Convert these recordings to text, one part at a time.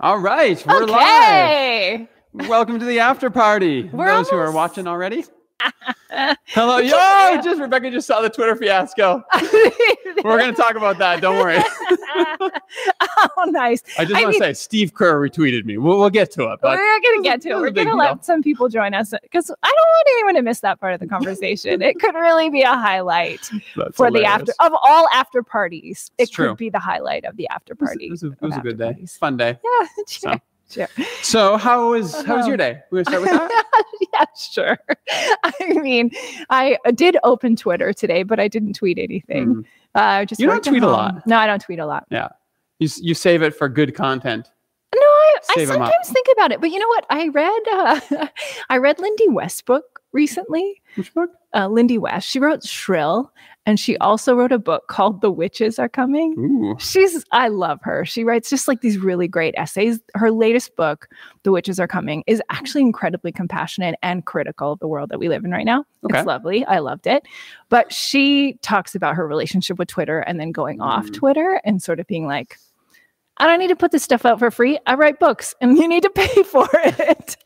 All right, we're okay. live. Welcome to the after party. We're Those who are watching already. Hello, yo! Just Rebecca just saw the Twitter fiasco. We're gonna talk about that. Don't worry. oh, nice. I just want to say Steve Kerr retweeted me. We'll, we'll get to it, but We're gonna get to it. We're gonna deal. let some people join us because I don't want anyone to miss that part of the conversation. it could really be a highlight that's for the after of all after parties. It's it true. could be the highlight of the after party. it was a, it was a good day, parties. fun day. Yeah, So. Sure. sure. So how was how was your day? We gonna start with that. yeah, sure. I mean, I did open Twitter today, but I didn't tweet anything. Mhm. Uh, I just You don't tweet a lot. No, I don't tweet a lot. Yeah, you you save it for good content. No, I, I Save 'em up. sometimes think about it, but you know what? I read uh, I read Lindy West book recently. Which book? Uh, Lindy West. She wrote Shrill, and she also wrote a book called The Witches Are Coming. Ooh, She's I love her. She writes just like these really great essays. Her latest book, The Witches Are Coming, is actually incredibly compassionate and critical of the world that we live in right now. Okay. It's lovely. I loved it. But she talks about her relationship with Twitter and then going off Mm. Twitter and sort of being like, I don't need to put this stuff out for free. I write books and you need to pay for it.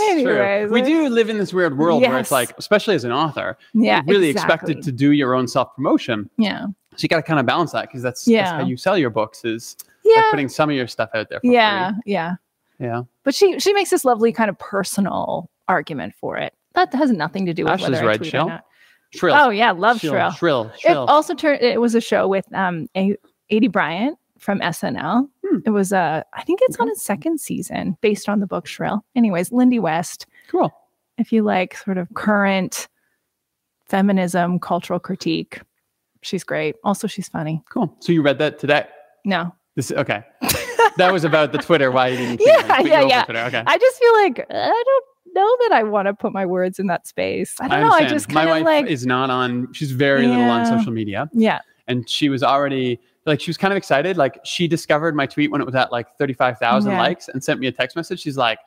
Anyways, We do live in this weird world where it's like, especially as an author, Yeah. you're really exactly. expected to do your own self promotion. Yeah. So you got to kind of balance that because that's, that's how you sell your books is by Yeah. putting some of your stuff out there. For Yeah. Yeah. free. yeah. But she she makes this lovely kind of personal argument for it. That has nothing to do with Ashley's whether I read tweet Shrill? or not. Shrill. Oh yeah, love shrill, Shrill. shrill, It also turned. It was a show with um a Aidy Bryant from SNL. Hmm. It was uh I think it's on Okay. its second season based on the book Shrill. Anyways, Lindy West. cool. If you like sort of current feminism, cultural critique, she's great. Also, she's funny. Cool. So you read that today? No, This okay. that was about the Twitter. Why you didn't? Yeah, yeah, yeah. Twitter. Okay. I just feel like I don't know that I want to put my words in that space. I don't know. I just My kind of wife like is not on. She's very little on social media, yeah. and she was already like she was kind of excited. Like she discovered my tweet when it was at like thirty five thousand Yeah. likes, and sent me a text message. She's like,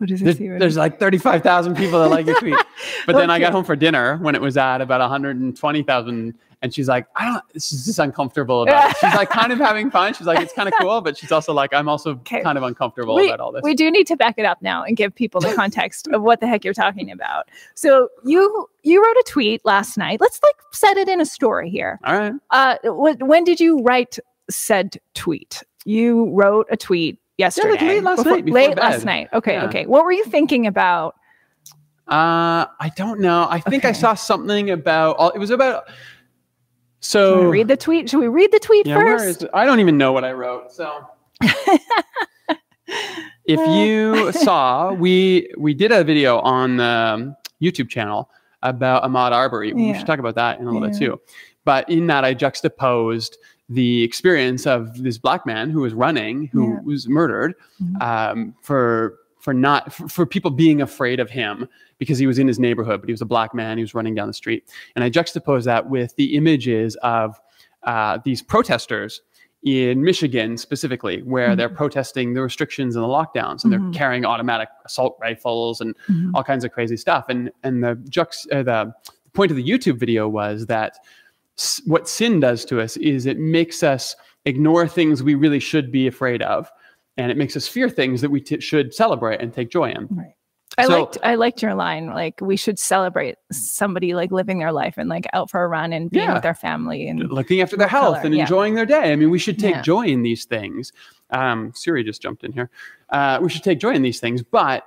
"There's, there's like thirty five thousand people that like your tweet." But then I got home for dinner when it was at about 120,000. And she's like, I don't, she's just uncomfortable about it. She's like kind of having fun. She's like, it's kind of cool. But she's also like, I'm also Okay. kind of uncomfortable we, about all this. we do need to back it up now and give people the context of what the heck you're talking about. So you you wrote a tweet last night. Let's like set it in a story here. all right. Uh, when did you write said tweet? You wrote a tweet yesterday, late last night, before late bed. last night. Okay, Yeah. okay. What were you thinking about? Uh, I don't know. I think I saw something about, all- it was about, so we read the tweet? Should we read the tweet yeah, first? is? I don't even know what I wrote. So if you saw, we we did a video on the um, YouTube channel about Ahmaud Arbery. We should talk about that in a little bit too. But in that, I juxtaposed the experience of this black man who was running, who Yeah. was murdered, Mhm. um, for for not for, for people being afraid of him because he was in his neighborhood, but he was a black man. He was running down the street, and I juxtaposed that with the images of uh, these protesters in Michigan specifically, where they're Mhm. protesting the restrictions and the lockdowns, and Mhm. they're carrying automatic assault rifles and Mhm. all kinds of crazy stuff. And and the jux uh, the point of the YouTube video was that s- what sin does to us is it makes us ignore things we really should be afraid of, and it makes us fear things that we t- should celebrate and take joy in. Right. I So- liked I liked your line. Like we should celebrate somebody like living their life and like out for a run and being Yeah. with their family and looking after their health color, and yeah. enjoying their day. I mean, we should take Yeah. joy in these things. Um, Siri just jumped in here. Uh, we should take joy in these things, but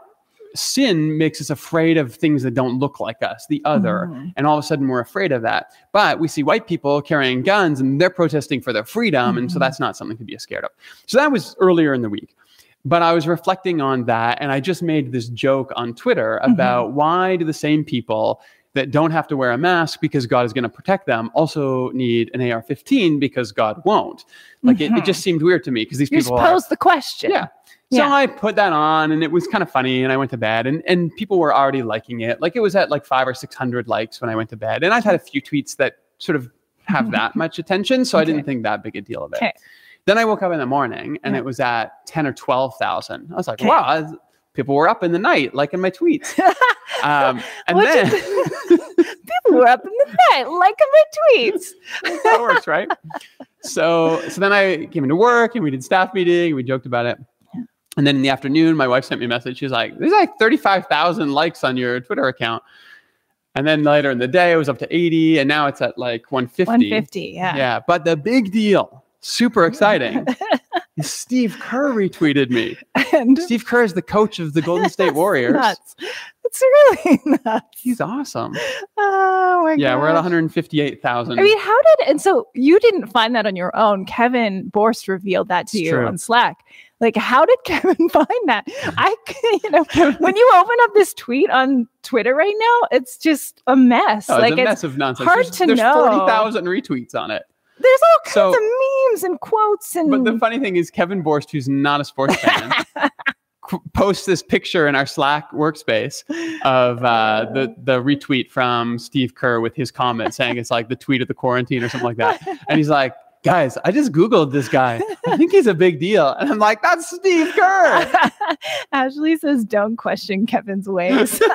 sin makes us afraid of things that don't look like us, the other, Mhm. and all of a sudden we're afraid of that. But we see white people carrying guns and they're protesting for their freedom, and so Mhm. that's not something to be scared of. So that was earlier in the week. But I was reflecting on that, and I just made this joke on Twitter Mhm. about why do the same people that don't have to wear a mask because God is going to protect them also need an AR-15 because God won't. Like it, it Mhm. just seemed weird to me because these You just people are, pose the question. yeah. So Yeah. I put that on and it was kind of funny and I went to bed and, and people were already liking it. Like it was at like five or 600 likes when I went to bed. And I've had a few tweets that sort of have that much attention. So I didn't think that big a deal of it. Okay. Then I woke up in the morning and Yeah. it was at 10 or 12,000. I was like, Okay. wow, people were up in the night liking my tweets. Um, and then people We're up in the night, like my tweets. that works, right? So, so then I came into work and we did staff meeting. We joked about it. And then in the afternoon, my wife sent me a message. She's like, "There's like 35,000 likes on your Twitter account." And then later in the day, it was up to 80, and now it's at like 150. 150, yeah. Yeah, but the big deal, super exciting, is Steve Kerr retweeted me. And Steve Kerr is the coach of the Golden State Warriors. nuts. It's really nuts. He's awesome. Oh my god. Yeah, we're at 158,000. I mean, how did and so you didn't find that on your own? Kevin Borst revealed that to It's you true. on Slack. Like, how did Kevin find that? I, you know, when you open up this tweet on Twitter right now, it's just a mess. Oh, like, it's a mess of nonsense. hard there's to there's know. 40,000 retweets on it. there's all kinds So- of memes and quotes and But the funny thing is, Kevin Borst, who's not a sports fan, posts this picture in our Slack workspace of uh, the the retweet from Steve Kerr with his comment saying it's like the tweet of the quarantine or something like that, and he's like. Guys, I just Googled this guy. I think he's a big deal. And I'm like, that's Steve Kerr. Ashley says, "Don't question Kevin's ways."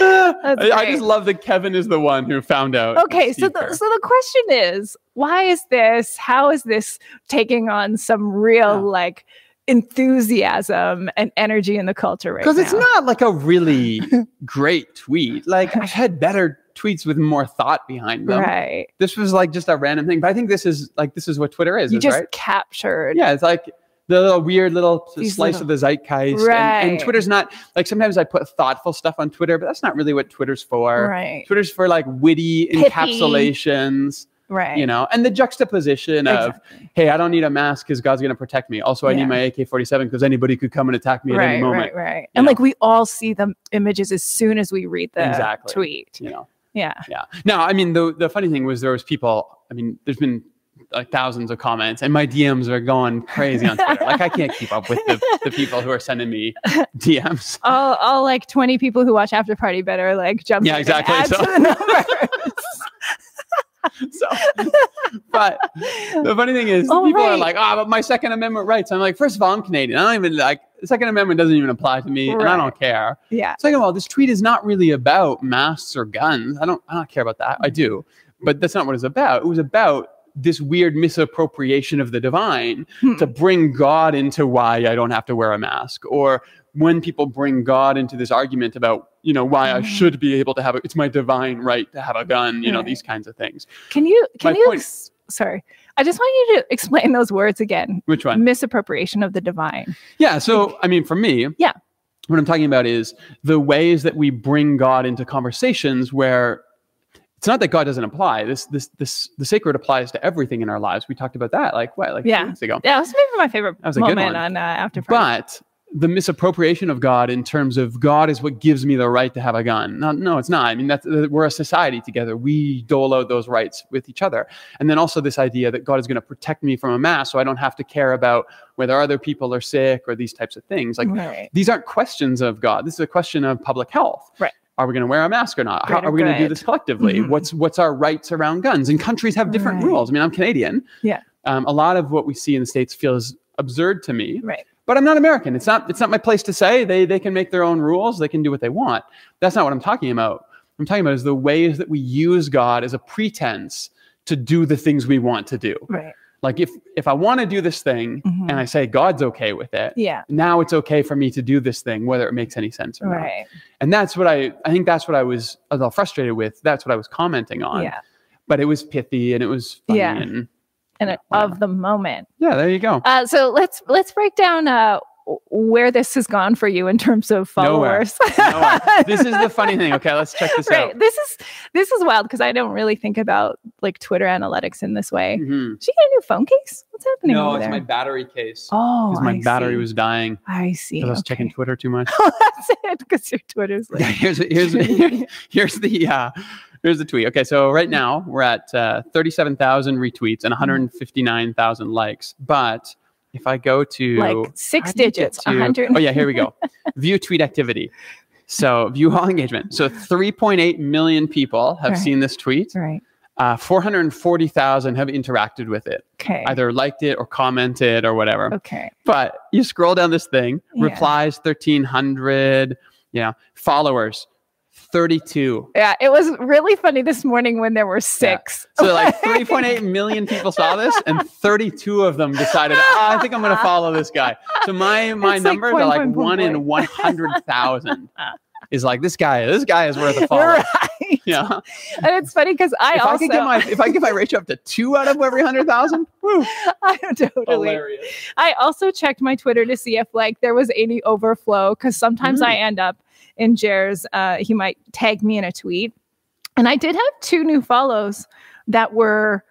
I, I just love that Kevin is the one who found out. okay, so the, Kerr. so the question is, why is this? How is this taking on some real Yeah. like enthusiasm and energy in the culture right because it's not like a really great tweet. Like I've had better tweets with more thought behind them. right. This was like just a random thing, but I think this is like this is what Twitter is, You is, just right? captured. Yeah, it's like the little weird little These slice little- of the zeitgeist. And, and Twitter's not like sometimes I put thoughtful stuff on Twitter, but that's not really what Twitter's for. Right. Twitter's for like witty Pithy. encapsulations, Right. you know, and the juxtaposition of Exactly. hey, I don't need a mask because God's going to protect me. Also, I Yeah. need my AK 47 because anybody could come and attack me at right, any moment. right, right. you And know? like we all see the images as soon as we read the Exactly. tweet. You know, Yeah. yeah. No, I mean, the, the funny thing was there was people, I mean, there's been like thousands of comments and my DMs are going crazy on Twitter. like I can't keep up with the, the people who are sending me DMs. All, all like 20 people who watch After Party better like jump Yeah, exactly. So- to the numbers. So, but the funny thing is, Oh, people are like, "Ah, but my Second Amendment rights." I'm like, first of all, I'm Canadian. I don't even like the Second Amendment doesn't even apply to me, and I don't care. yeah. Second of all, this tweet is not really about masks or guns. I don't, I don't care about that. I do, but that's not what it's about. It was about this weird misappropriation of the divine Hmm. to bring God into why I don't have to wear a mask, or when people bring God into this argument about, you know, why I Mm. should be able to have a, it's my divine right to have a gun, you know, these kinds of things. Can you can My you point- ex- sorry. I just want you to explain those words again. Which one? Misappropriation of the divine. Yeah. So, I mean, for me, Yeah. what I'm talking about is the ways that we bring God into conversations where it's not that God doesn't apply. This, this, this, the sacred applies to everything in our lives. We talked about that, like what, like Yeah. two weeks ago. Yeah, that's maybe my favorite That was a good moment one. on uh, After Party. But the misappropriation of God in terms of God is what gives me the right to have a gun. No, no, it's not. I mean, that's uh, we're a society together. We dole out those rights with each other. And then also this idea that God is going to protect me from a mass, so I don't have to care about whether other people are sick or these types of things. Like right. these aren't questions of God. This is a question of public health. Right. Are we going to wear a mask or not? How are we going to do this collectively? Mhm. What's what's our rights around guns? And countries have different Right. rules. I mean, I'm Canadian. Yeah. Um, a lot of what we see in the states feels absurd to me Right. But I'm not American. It's not it's not my place to say. They they can make their own rules. They can do what they want. That's not what I'm talking about. What I'm talking about is the ways that we use God as a pretense to do the things we want to do. Right. Like if if I want to do this thing Mhm. and I say God's okay with it, Yeah. now it's okay for me to do this thing whether it makes any sense or not. Right. And that's what I I think that's what I was a little frustrated with. That's what I was commenting on. Yeah. But it was pithy and it was funny Yeah. and And whatever. of the moment. yeah, there you go. Uh, so let's let's break down uh, where this has gone for you in terms of followers. Nowhere. this is the funny thing. Okay, let's check this right. out. This is this is wild because I don't really think about like Twitter analytics in this way. Mhm. Did you get a new phone case? What's happening No, it's there? my battery case. oh, Because my I battery see. was dying I see. because I was okay. checking Twitter too much. Oh, that's it. Because your Twitter's like Yeah, here's here's here's the uh, here's the tweet. Okay, so right now we're at uh, 37,000 retweets and 159,000 likes. But if I go to like six how do you get digits. to- hundred. Oh yeah, here we go. view tweet activity. So view all engagement. So 3.8 million people have Right. seen this tweet. Right. Uh, 440,000 have interacted with it, Okay. either liked it or commented or whatever. Okay. But you scroll down this thing, Yeah. replies 1300, you know, followers 32. Yeah, it was really funny this morning when there were six. So like 3.8 million people saw this, and 32 of them decided, oh, I think I'm going to follow this guy. So my my It's like numbers point, are like point, point, one in 100,000. Is like this guy. This guy is worth a follow. right. Yeah. And it's funny because I if also I could get my if I get my ratio up to two out of every hundred thousand, woo, I totally hilarious. I also checked my Twitter to see if like there was any overflow because sometimes Mm. I end up in Jer's. Uh, he might tag me in a tweet, and I did have two new follows that were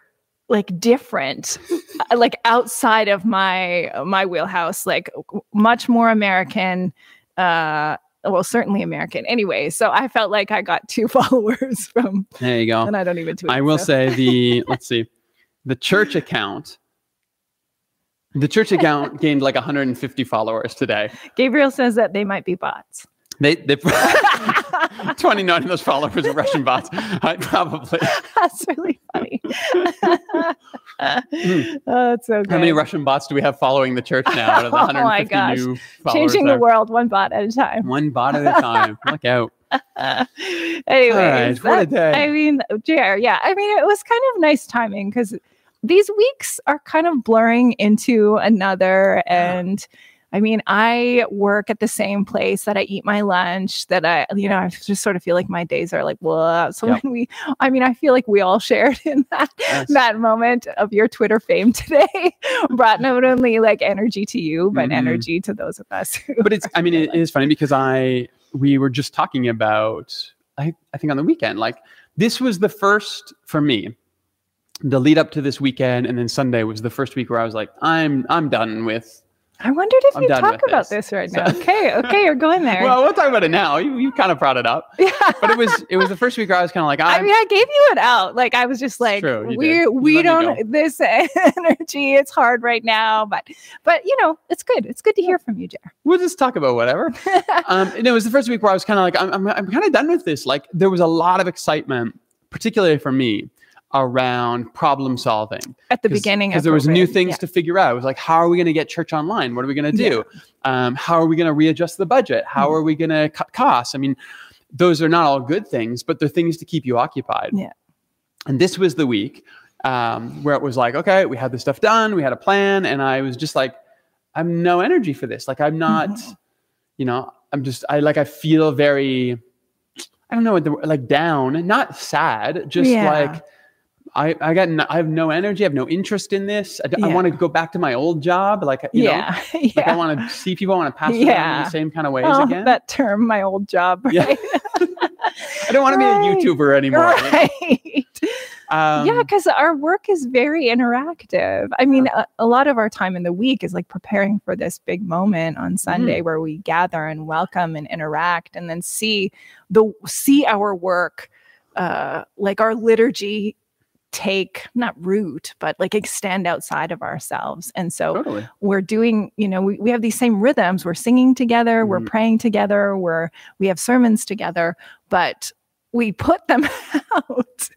like different, like outside of my my wheelhouse, like much more American. Uh, well, certainly American. Anyway, so I felt like I got two followers from, There you go. and I don't even tweet. I will so. say the let's see, the church account. The church account gained like 150 followers today. Gabriel says that they might be bots. They they 29 of those followers are Russian bots. I probably. That's really funny. oh, it's so good. How many Russian bots do we have following the church now out of the Oh my gosh. Changing the world one bot at a time. One bot at a time. Look out. Anyways, what a day. I mean, JR, yeah. I mean, it was kind of nice timing because these weeks are kind of blurring into another. And I mean, I work at the same place that I eat my lunch, that I, you know, I just sort of feel like my days are like, blah. So Yep. when we, I mean, I feel like we all shared in that Yes. that moment of your Twitter fame today brought not only like energy to you, but Mhm. energy to those of us. who but it's i mean it is funny because i we were just talking about i, I think on the weekend like this was the first for me the lead up to this weekend and then sunday was the first week where i was like i'm i'm done with I wondered if I'm you talk about this. this, right So- now. Okay, okay, you're going there. well we'll talk about it now you, you kind of brought it up yeah. but it was it was the first week where i was kind of like I I'm, mean, I gave you it out. Like I was just like, true, we we don't this energy. It's hard right now, but but you know, it's good. It's good to hear from you, Jer. we'll just talk about whatever um and it was the first week where i was kind of like i'm, I'm, I'm kind of done with this like there was a lot of excitement particularly for me around problem solving At the beginning, because there was new things Yeah. to figure out. It was like, how are we going to get church online? What are we going to do? Um, how are we going to readjust the budget? How Mhm. are we going to cut costs? I mean, those are not all good things, but they're things to keep you occupied. Yeah. And this was the week um, where it was like, okay, we had this stuff done, we had a plan, and I was just like, I'm no energy for this. Like, I'm not, Mhm. you know, I'm just, I like, I feel very, I don't know, what the- like down, not sad, just Yeah. like. I, I got no, I have no energy. I have no interest in this. I, Yeah. want to go back to my old job. Like you know, yeah, like I want to see people. I want to pass on in the same kind of ways Oh, again. that term, my old job, Yeah. I don't want to be a YouTuber anymore. right. Um, yeah, because our work is very interactive. I mean, a, a lot of our time in the week is like preparing for this big moment on Sunday Mm-hmm. where we gather and welcome and interact, and then see the see our work, uh, like our liturgy, take not root, but like extend outside of ourselves. And so totally. we're doing you know we, we have these same rhythms we're singing together we're Mhm. praying together we're we have sermons together but we put them out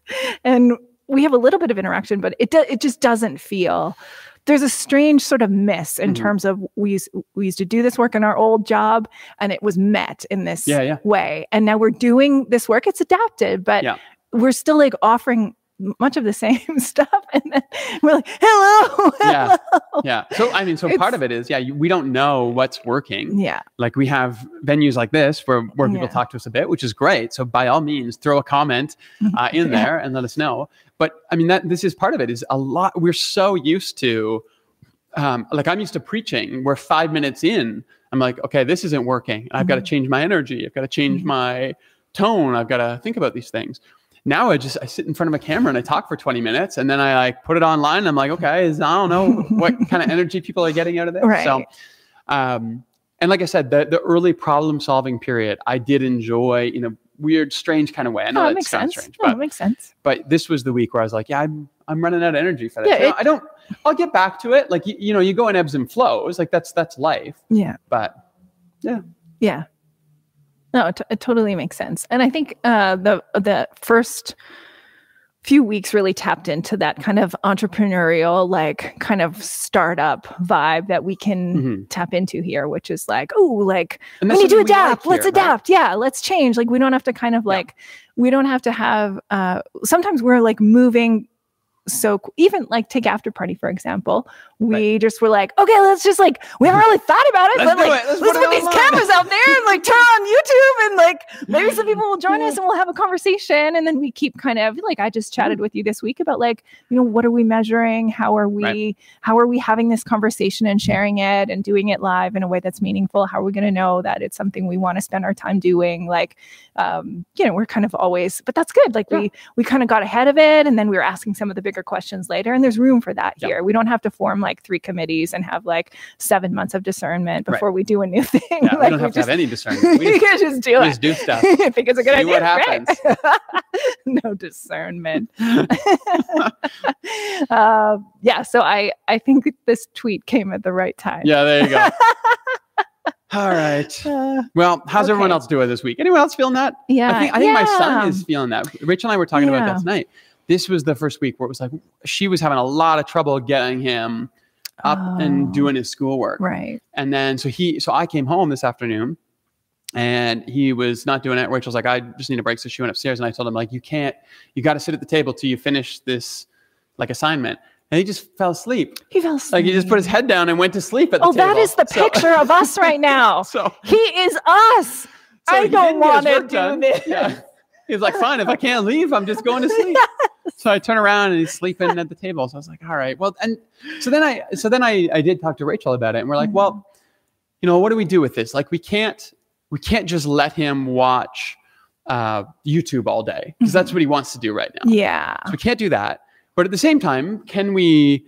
and we have a little bit of interaction but it do, it just doesn't feel there's a strange sort of miss in Mhm. terms of we used, we used to do this work in our old job and it was met in this Yeah, yeah. way and now we're doing this work it's adapted but Yeah. we're still like offering much of the same stuff and then we're like hello Yeah. Yeah. So I mean, so part of it is, yeah, you, we don't know what's working. yeah Like we have venues like this where where people Yeah. talk to us a bit, which is great. So by all means, throw a comment uh, in Yeah. there and let us know. But I mean, that this is part of it. Is a lot. We're so used to, um, like I'm used to preaching. we're five minutes in, I'm like, okay, this isn't working. I've got to change my energy. I've got to change Mhm. my tone. I've got to think about these things. Now I just I sit in front of a camera and I talk for 20 minutes, and then I like put it online. And I'm like, okay, is, I don't know what kind of energy people are getting out of this. Right. So, um, and like I said, the the early problem solving period, I did enjoy in a weird, strange kind of way. I know No, it that makes sounds sense. strange, but makes sense. but this was the week where I was like, yeah, I'm I'm running out of energy for this. Yeah, it- I don't. I'll get back to it. Like you, you know, you go in ebbs and flows. Like that's that's life. Yeah. But yeah. Yeah. No, it, it totally makes sense. And I think uh, the the first few weeks really tapped into that kind of entrepreneurial, like kind of startup vibe that we can Mhm. tap into here, which is like, oh, like we need to we like adapt. let's here, right? adapt. Yeah, let's change. Like we don't have to kind of Yeah. like we don't have to have uh sometimes we're like moving so even like take after party for example. We just were like okay let's just like we haven't really thought about it Let's but like it. Let's let's, put put these online." cameras out there and like turn on youtube and like maybe some people will join us and we'll have a conversation. And then we keep kind of like i just chatted with you this week about like you know what are we measuring? How are we Right. how are we having this conversation and sharing it and doing it live in a way that's meaningful? How are we going to know that it's something we want to spend our time doing? Like um you know we're kind of always but that's good. Like Yeah. we we kind of got ahead of it and then we were asking some of the bigger questions later and there's room for that Yeah. here we don't have to form like three committees and have like seven months of discernment Right. before we do a new thing Yeah, we don't have to just, have any discernment. We we just, can just do we it just do stuff. I think it's a good See idea. what Great. no discernment. uh, yeah, so I I think this tweet came at the right time. Yeah, there you go. All right. Uh, Well, how's everyone else doing this week? Anyone else feeling that? yeah. I think I think my son is feeling that. Rachel and I were talking about Yeah. that tonight. This was the first week where it was like she was having a lot of trouble getting him up and Oh. doing his schoolwork. right. And then so he so I came home this afternoon and he was not doing it. Rachel's like, I just need a break. So she went upstairs and I told him, like, you can't, you got to sit at the table till you finish this like assignment. And he just fell asleep. He fell asleep. Like he just put his head down and went to sleep at the Oh, table. that is the So- picture of us right now. So, He is us. so I don't want to do done. this. Yeah. He was like, fine, if I can't leave, I'm just going to sleep. So I turn around and he's sleeping at the table. So I was like, all right. Well, and so then I so then I I did talk to Rachel about it and we're like, Mm-hmm. well, you know, what do we do with this? Like we can't we can't just let him watch uh, YouTube all day because that's what he wants to do right now. Yeah. So we can't do that. But at the same time, can we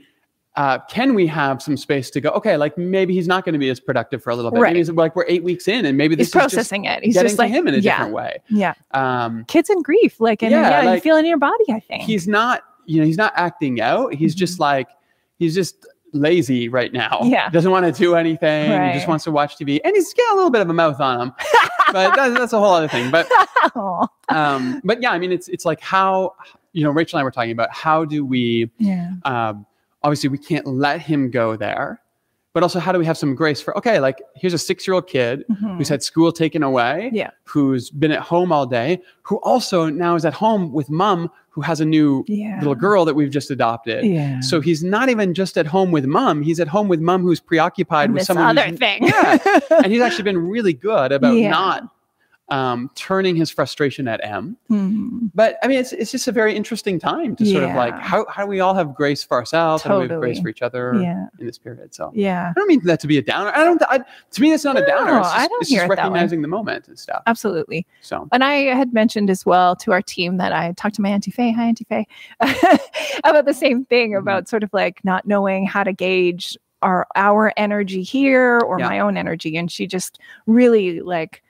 uh, can we have some space to go? Okay, like maybe he's not going to be as productive for a little bit. Right. Maybe it's like we're eight weeks in, and maybe this He's is just processing it. He's getting just to like him in a yeah, different way. Yeah. Um, Kids in grief, like and Yeah, yeah, you feel it in your body. I think he's not, you know, he's not acting out. He's Mm-hmm. just like he's just lazy right now. Yeah. doesn't want to do anything. He Right. just wants to watch TV, and he's got a little bit of a mouth on him. but that's, that's a whole other thing. But um, but yeah, I mean, it's it's like how you know Rachel and I were talking about how do we yeah. um, obviously we can't let him go there but also how do we have some grace for okay like here's a six year old kid Mhm. who's had school taken away Yeah. who's been at home all day who also now is at home with mom who has a new Yeah. little girl that we've just adopted Yeah. so he's not even just at home with mom he's at home with mom who's preoccupied And with someone other thing. yeah and he's actually been really good about Yeah. not um, turning his frustration at m Mhm. but I mean, it's it's just a very interesting time to sort of like how how do we all have grace for ourselves? How do we have grace for each other Yeah. in this period? So Yeah. I don't mean that to be a downer. I don't. I, to me, that's not a downer. It's just, I don't it's hear just it recognizing the moment and stuff. Absolutely. So And I had mentioned as well to our team that I talked to my Auntie Faye, hi Auntie Faye, about the same thing Mhm. about sort of like not knowing how to gauge our our energy here or Yeah. my own energy. And she just really like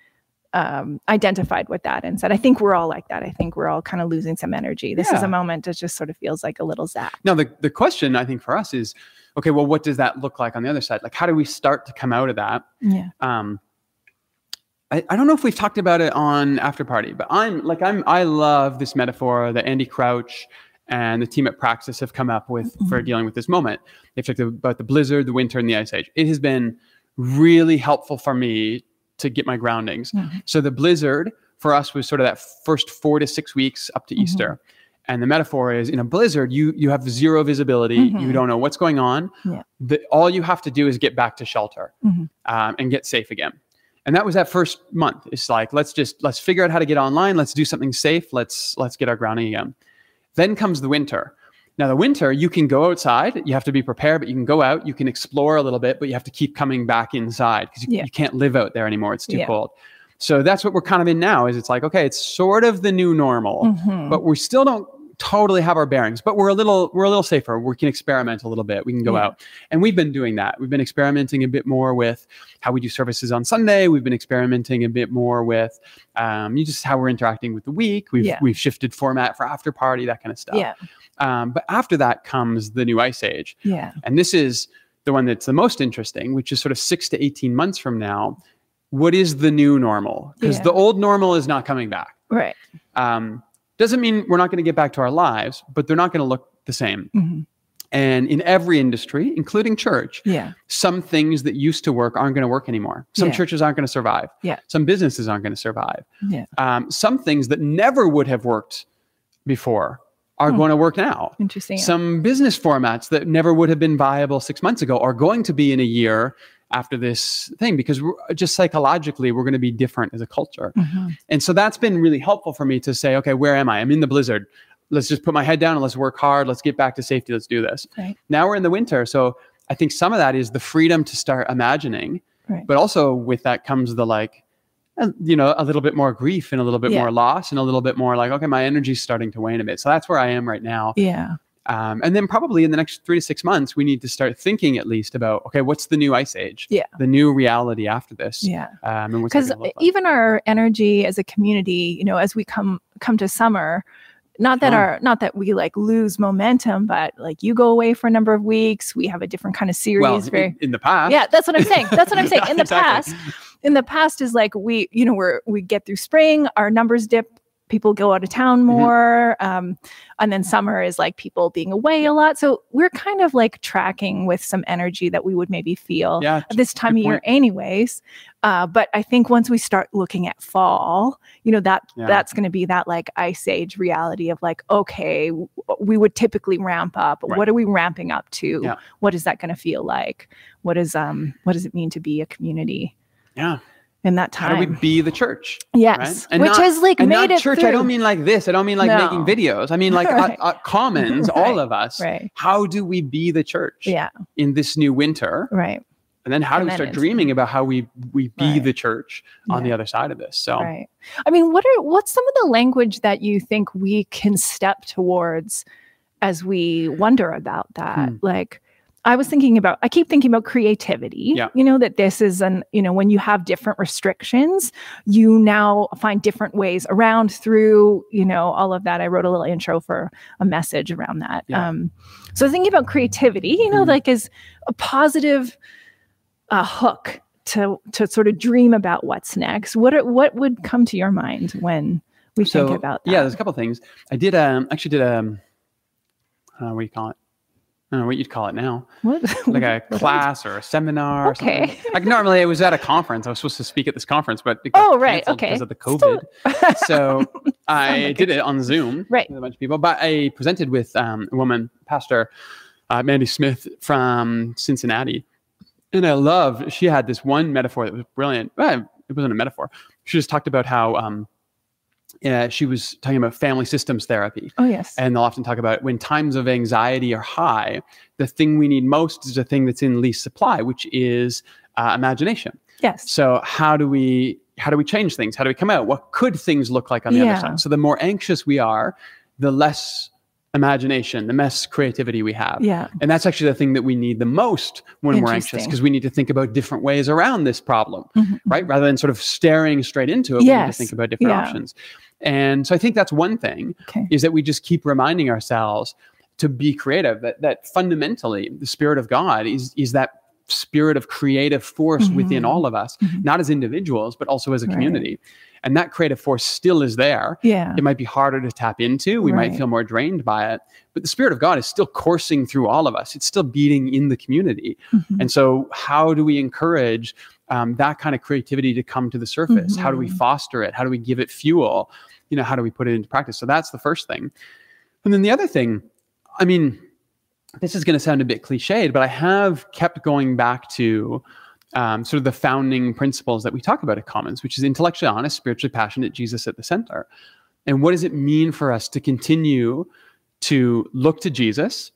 um, identified with that and said, I think we're all like that. I think we're all kind of losing some energy. This is a moment that just sort of feels like a little zap. now the the question I think for us is, okay, well, what does that look like on the other side? Like, how do we start to come out of that? Yeah. um I, I don't know if we've talked about it on after party but i'm like i'm i love this metaphor that andy crouch and the team at praxis have come up with for Mhm. dealing with this moment they've talked about the blizzard the winter and the ice age it has been really helpful for me to get my groundings Mhm. so the blizzard for us was sort of that first four to six weeks up to Mhm. easter and the metaphor is in a blizzard you you have zero visibility you Mhm. don't know what's going on Yeah. the, all you have to do is get back to shelter Mhm. um, and get safe again and that was that first month it's like let's just let's figure out how to get online let's do something safe let's let's get our grounding again then comes the winter now the winter you can go outside you have to be prepared but you can go out you can explore a little bit but you have to keep coming back inside because you, Yeah. you can't live out there anymore it's too Yeah. cold so that's what we're kind of in now is it's like okay it's sort of the new normal Mhm. but we still don't totally have our bearings but we're a little we're a little safer we can experiment a little bit we can go Yeah. out and we've been doing that we've been experimenting a bit more with how we do services on sunday we've been experimenting a bit more with um, you just how we're interacting with the week we've Yeah. we've shifted format for after party that kind of stuff yeah. um, but after that comes the new ice age Yeah. and this is the one that's the most interesting which is sort of six to 18 months from now what is the new normal because Yeah. the old normal is not coming back Right. um, Doesn't mean we're not going to get back to our lives, but they're not going to look the same. Mhm. And in every industry, including church, Yeah. some things that used to work aren't going to work anymore. Some Yeah. churches aren't going to survive. Yeah. Some businesses aren't going to survive. Yeah. Um, some things that never would have worked before are Hmm. going to work now. Interesting. Some business formats that never would have been viable six months ago are going to be in a year after this thing because we're, just psychologically we're going to be different as a culture. Mhm. And so that's been really helpful for me to say, okay, where am I? I'm in the blizzard. Let's just put my head down and let's work hard. Let's get back to safety. Let's do this. Right. Now we're in the winter. So I think some of that is the freedom to start imagining, Right. but also with that comes the like, uh, you know, a little bit more grief and a little bit Yeah. more loss and a little bit more like, okay, my energy's starting to wane a bit. So that's where I am right now. Yeah. Um, and then probably in the next three to six months, we need to start thinking at least about, okay, what's the new ice age? Yeah. The new reality after this. Yeah. Um, and what's that because like? even our energy as a community you know as we come come to summer not that Sure. our not that we like lose momentum but like you go away for a number of weeks we have a different kind of series well, very in, in the past. yeah that's what i'm saying that's what i'm saying in the Exactly. past in the past is like we you know we're we get through spring our numbers dip people go out of town Mm-hmm. more um, and then summer is like people being away a lot so we're kind of like tracking with some energy that we would maybe feel Yeah. this time of good year point. anyways uh, but i think once we start looking at fall you know that Yeah. that's going to be that like ice age reality of like okay w- we would typically ramp up Right. what are we ramping up to Yeah. what is that going to feel like what is um what does it mean to be a community Yeah. In that time. How do we be the church? yes right? And which not- has like and made not it church. through. I don't mean like this. I don't mean like No. making videos. I mean like Right. uh, uh, commons, Right. all of us. right How do we be the church yeah in this new winter? right And then how do we start dreaming about how we we be the church on the other side of this? So Right. I mean, what are what's some of the language that you think we can step towards as we wonder about that? Hmm. Like I was thinking about I keep thinking about creativity. Yeah. You know, that this is an, you know, when you have different restrictions, you now find different ways around through, you know, all of that. I wrote a little intro for a message around that. Yeah. Um so thinking about creativity, you know, Mhm. like is a positive uh, hook to to sort of dream about what's next. What are, what would come to your mind when we so think about that? yeah, there's a couple things. I did um actually did um know what you call it. I don't know what you'd call it now. What- Like a class or a seminar. Or Okay. something. Like normally it was at a conference. I was supposed to speak at this conference, but it got Oh, right, okay. because of the COVID. so I did it on Zoom Right. with a bunch of people. But I presented with um, a woman, pastor uh, Mandy Smith from Cincinnati, and I love. She had this one metaphor that was brilliant. Well, it wasn't a metaphor. She just talked about how um, uh, she was talking about family systems therapy. oh yes. And they'll often talk about when times of anxiety are high, the thing we need most is a thing that's in least supply, which is uh, imagination. yes. So how do we how do we change things? How do we come out? What could things look like on the Yeah. other side? So the more anxious we are, the less imagination, the less creativity we have. Yeah. And that's actually the thing that we need the most when we're anxious because we need to think about different ways around this problem, Mhm. right? Rather than sort of staring straight into it, we need to Yes. think about different Yeah. options. And so I think that's one thing Okay. is that we just keep reminding ourselves to be creative that that fundamentally the spirit of god is is that spirit of creative force within Mhm. all of us Mhm. not as individuals but also as a Right. community and that creative force still is there Yeah. it might be harder to tap into we might feel more drained by it but the spirit of god is still coursing through all of us it's still beating in the community Mhm. and so, how do we encourage um, that kind of creativity to come to the surface? How do we Mhm. foster it? How do we give it fuel? You know, how do we put it into practice? So that's the first thing. And then the other thing, I mean, this is going to sound a bit cliched, but I have kept going back to um, sort of the founding principles that we talk about at Commons, which is intellectually honest, spiritually passionate, Jesus at the center. And what does it mean for us to continue to look to Jesus,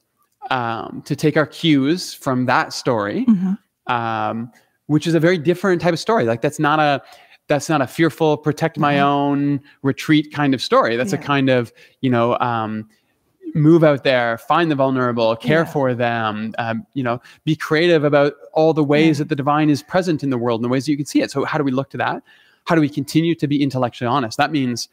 um, to take our cues from that story, Mhm. um, which is a very different type of story. Like that's not a that's not a fearful protect my Mhm. own retreat kind of story. That's a kind of you know um, move out there, find the vulnerable, care Yeah. for them. Um, you know, be creative about all the ways Yeah. that the divine is present in the world and the ways that you can see it. So how do we look to that? How do we continue to be intellectually honest? That means,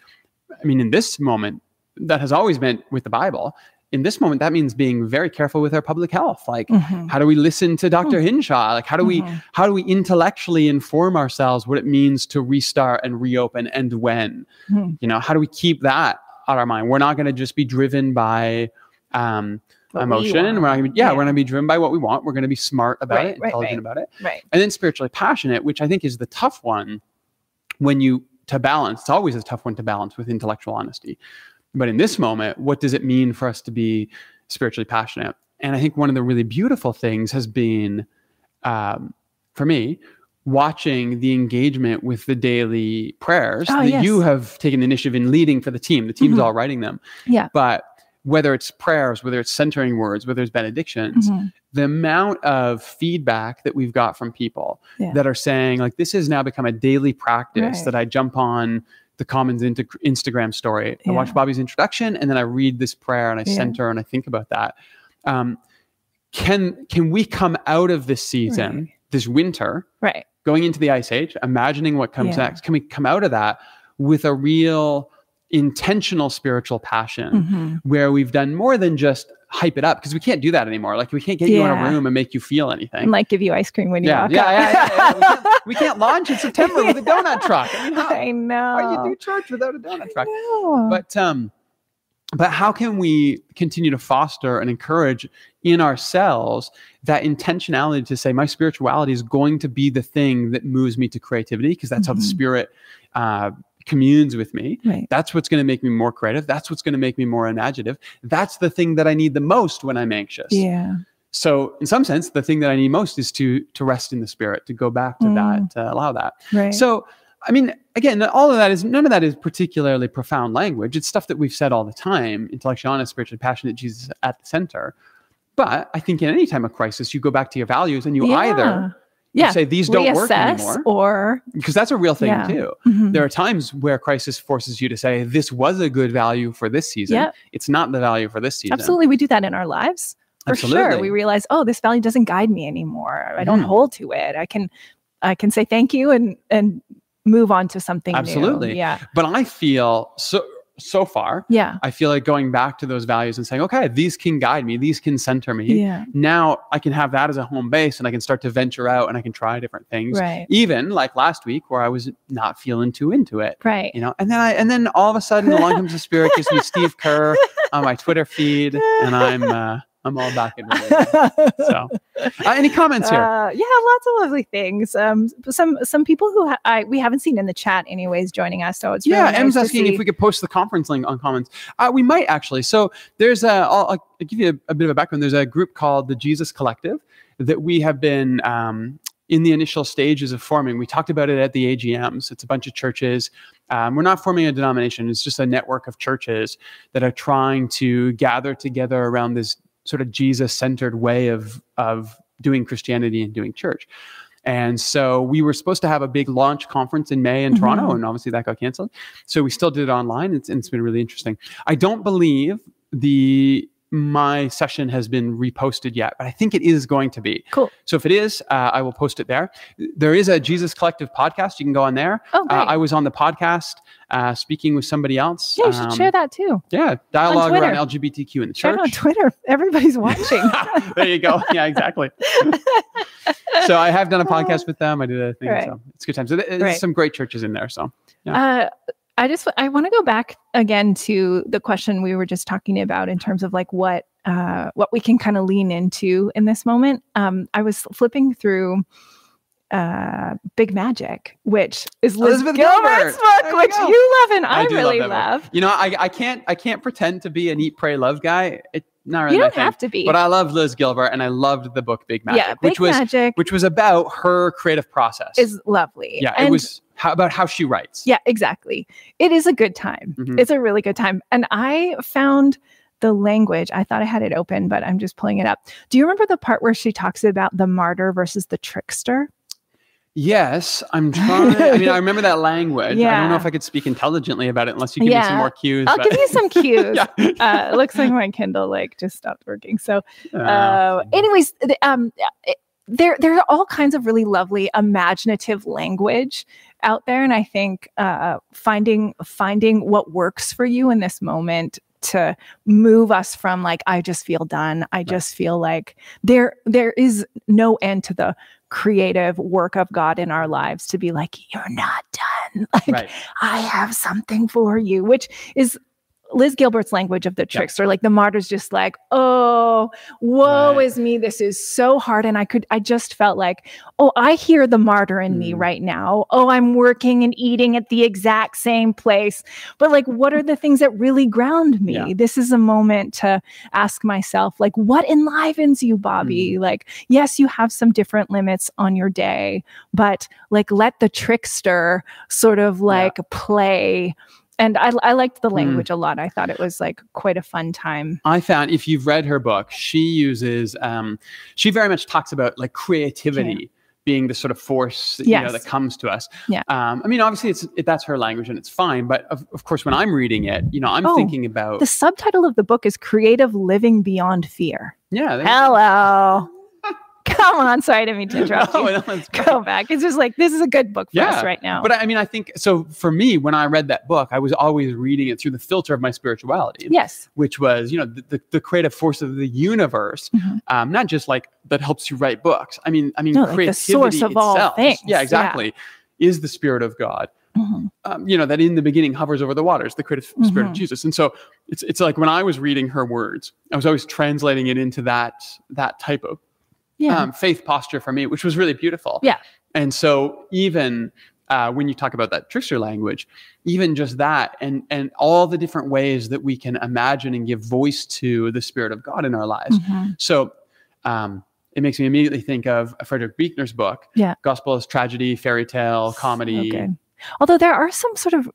I mean, in this moment, that has always been with the Bible. In this moment, that means being very careful with our public health. Like, Mhm. how do we listen to Dr. Hinshaw? Like, how do we Mhm. how do we intellectually inform ourselves what it means to restart and reopen and when? Mhm. You know, how do we keep that out our mind. We're not going to just be driven by um, What emotion. want. We're not be, yeah, Yeah. we're going to be driven by what we want. We're going to be smart about Right, it, right, intelligent right. about it. Right. And then spiritually passionate, which I think is the tough one when you to balance. It's always a tough one to balance with intellectual honesty. But in this moment, what does it mean for us to be spiritually passionate? And I think one of the really beautiful things has been, um, for me, watching the engagement with the daily prayers Oh, that yes. you have taken the initiative in leading for the team. The team's Mhm. all writing them. Yeah. But whether it's prayers, whether it's centering words, whether it's benedictions, Mhm. the amount of feedback that we've got from people Yeah. that are saying like this has now become a daily practice Right. that I jump on the Commons into Instagram story. I watch Bobby's introduction and then I read this prayer and I Yeah. center and I think about that. Um, can can we come out of this season, Right. this winter, Right. going into the ice age, imagining what comes Yeah. next? Can we come out of that with a real intentional spiritual passion? Mhm. where we've done more than just hype it up because we can't do that anymore. Like we can't get you in a room and make you feel anything. And like give you ice cream when you yeah, walk yeah, up. yeah, yeah, yeah. We, can't, we can't launch in September with a donut truck. I mean, how, I know. how you do church without a donut truck? But um, but how can we continue to foster and encourage in ourselves that intentionality to say my spirituality is going to be the thing that moves me to creativity because that's how the Mhm. spirit uh, communes with me. right. That's what's going to make me more creative. That's what's going to make me more imaginative. That's the thing that I need the most when I'm anxious. Yeah. So, in some sense, the thing that I need most is to to rest in the spirit, to go back to Mm. that, to allow that. Right. So, I mean, again, all of that is none of that is particularly profound language. It's stuff that we've said all the time. Intellectually honest, spiritually passionate, Jesus at the center. But I think in any time of crisis, you go back to your values and you either yeah. say these don't work anymore or because that's a real thing Yeah. too Mhm. there are times where crisis forces you to say this was a good value for this season Yep. it's not the value for this season absolutely we do that in our lives for sure we realize oh this value doesn't guide me anymore i don't Mhm. hold to it i can i can say thank you and and move on to something new. Absolutely. yeah but i feel so so far yeah. I feel like going back to those values and saying okay these can guide me these can center me. Yeah. Now i can have that as a home base and i can start to venture out and i can try different things. Right. Even like last week where i was not feeling too into it right. you know and then i and then all of a sudden along comes the spirit gives me steve kerr on my twitter feed and i'm uh i'm all back in the. so uh, any comments here Uh, yeah, lots of lovely things. Um, some some people who ha- I, we haven't seen in the chat, anyways, joining us. So it's yeah, really M's nice to asking see. if we could post the conference link on comments. Uh, we might actually. So there's a. I'll, I'll give you a, a bit of a background. There's a group called the Jesus Collective that we have been um, in the initial stages of forming. We talked about it at the AGMs. It's a bunch of churches. Um, we're not forming a denomination. It's just a network of churches that are trying to gather together around this sort of Jesus-centered way of of doing Christianity and doing church. And so we were supposed to have a big launch conference in May in Toronto, Mhm. and obviously that got canceled. So we still did it online. It's, and it's been really interesting. I don't believe the my session has been reposted yet, but I think it is going to be. Cool. So if it is, uh, I will post it there. There is a Jesus Collective podcast. You can go on there. oh, Uh, great. I was on the podcast uh, speaking with somebody else. yeah, you should Um, share that too. Yeah, dialogue around LGBTQ in the Share church. on Twitter. Everybody's watching. there you go. Yeah, exactly. so I have done a podcast with them. I did a thing. Right. So it's a good time. So there's Right. some great churches in there. So Uh, I just I want to go back again to the question we were just talking about in terms of like what uh, what we can kind of lean into in this moment. Um, I was flipping through uh, Big Magic, which is Liz Elizabeth Gilbert's Gilbert. book, There which go. you love and I, do really that book. love. You know, I, I can't I can't pretend to be an eat, pray, love guy. It, not really You don't thing. have to be. But I love Liz Gilbert, and I loved the book Big Magic, yeah, Big which was Magic which was about her creative process. is lovely. yeah, And- it was how, about how she writes. Yeah, exactly. It is a good time. Mhm. It's a really good time. And I found the language. I thought I had it open, but I'm just pulling it up. Do you remember the part where she talks about the martyr versus the trickster? Yes, I'm trying. I mean, I remember that language. Yeah. I don't know if I could speak intelligently about it unless you give me some more cues. I'll but- give you some cues. yeah. Uh, it looks like my Kindle like just stopped working. So, Uh, uh, anyways, the, um, it- there there are all kinds of really lovely imaginative language out there, and I think uh, finding finding what works for you in this moment to move us from like I just feel done. I just feel like there there is no end to the creative work of God in our lives to be like you're not done. Like right. I have something for you, which is Liz Gilbert's language of the trickster, like the martyr's just like, oh, woe Right. is me. This is so hard. And I could, I just felt like, oh, I hear the martyr in me Mm. right now. Oh, I'm working and eating at the exact same place. But like, what are the things that really ground me? Yeah. This is a moment to ask myself, like, what enlivens you, Bobby? Mm. Like, yes, you have some different limits on your day, but like, let the trickster sort of like play. And I, I liked the Mm. language a lot. I thought it was like quite a fun time. I found if you've read her book, she uses um, she very much talks about like creativity being the sort of force you know that comes to us. Yeah. Um, I mean, obviously, it's it, that's her language and it's fine. But of, of course, when I'm reading it, you know, I'm Oh, thinking about The subtitle of the book is Creative Living Beyond Fear. yeah. Hello. Come on. Sorry, I didn't mean to interrupt No, you. no. Go back. It's just like, this is a good book for us right now. But I mean, I think so. For me, when I read that book, I was always reading it through the filter of my spirituality. yes. which was you know the, the, the creative force of the universe Mhm. um, not just like that helps you write books i mean i mean No, like the source of all things, yeah yeah. exactly is the spirit of god Mhm. um, you know that in the beginning hovers over the waters the creative spirit of Mhm. jesus and so it's it's like when i was reading her words i was always translating it into that that type of Yeah. um, faith posture for me which was really beautiful Yeah. and so even uh, when you talk about that trickster language even just that and and all the different ways that we can imagine and give voice to the spirit of god in our lives Mhm. so um, it makes me immediately think of frederick buechner's book Yeah. gospel is tragedy fairy tale comedy Okay. Although there are some sort of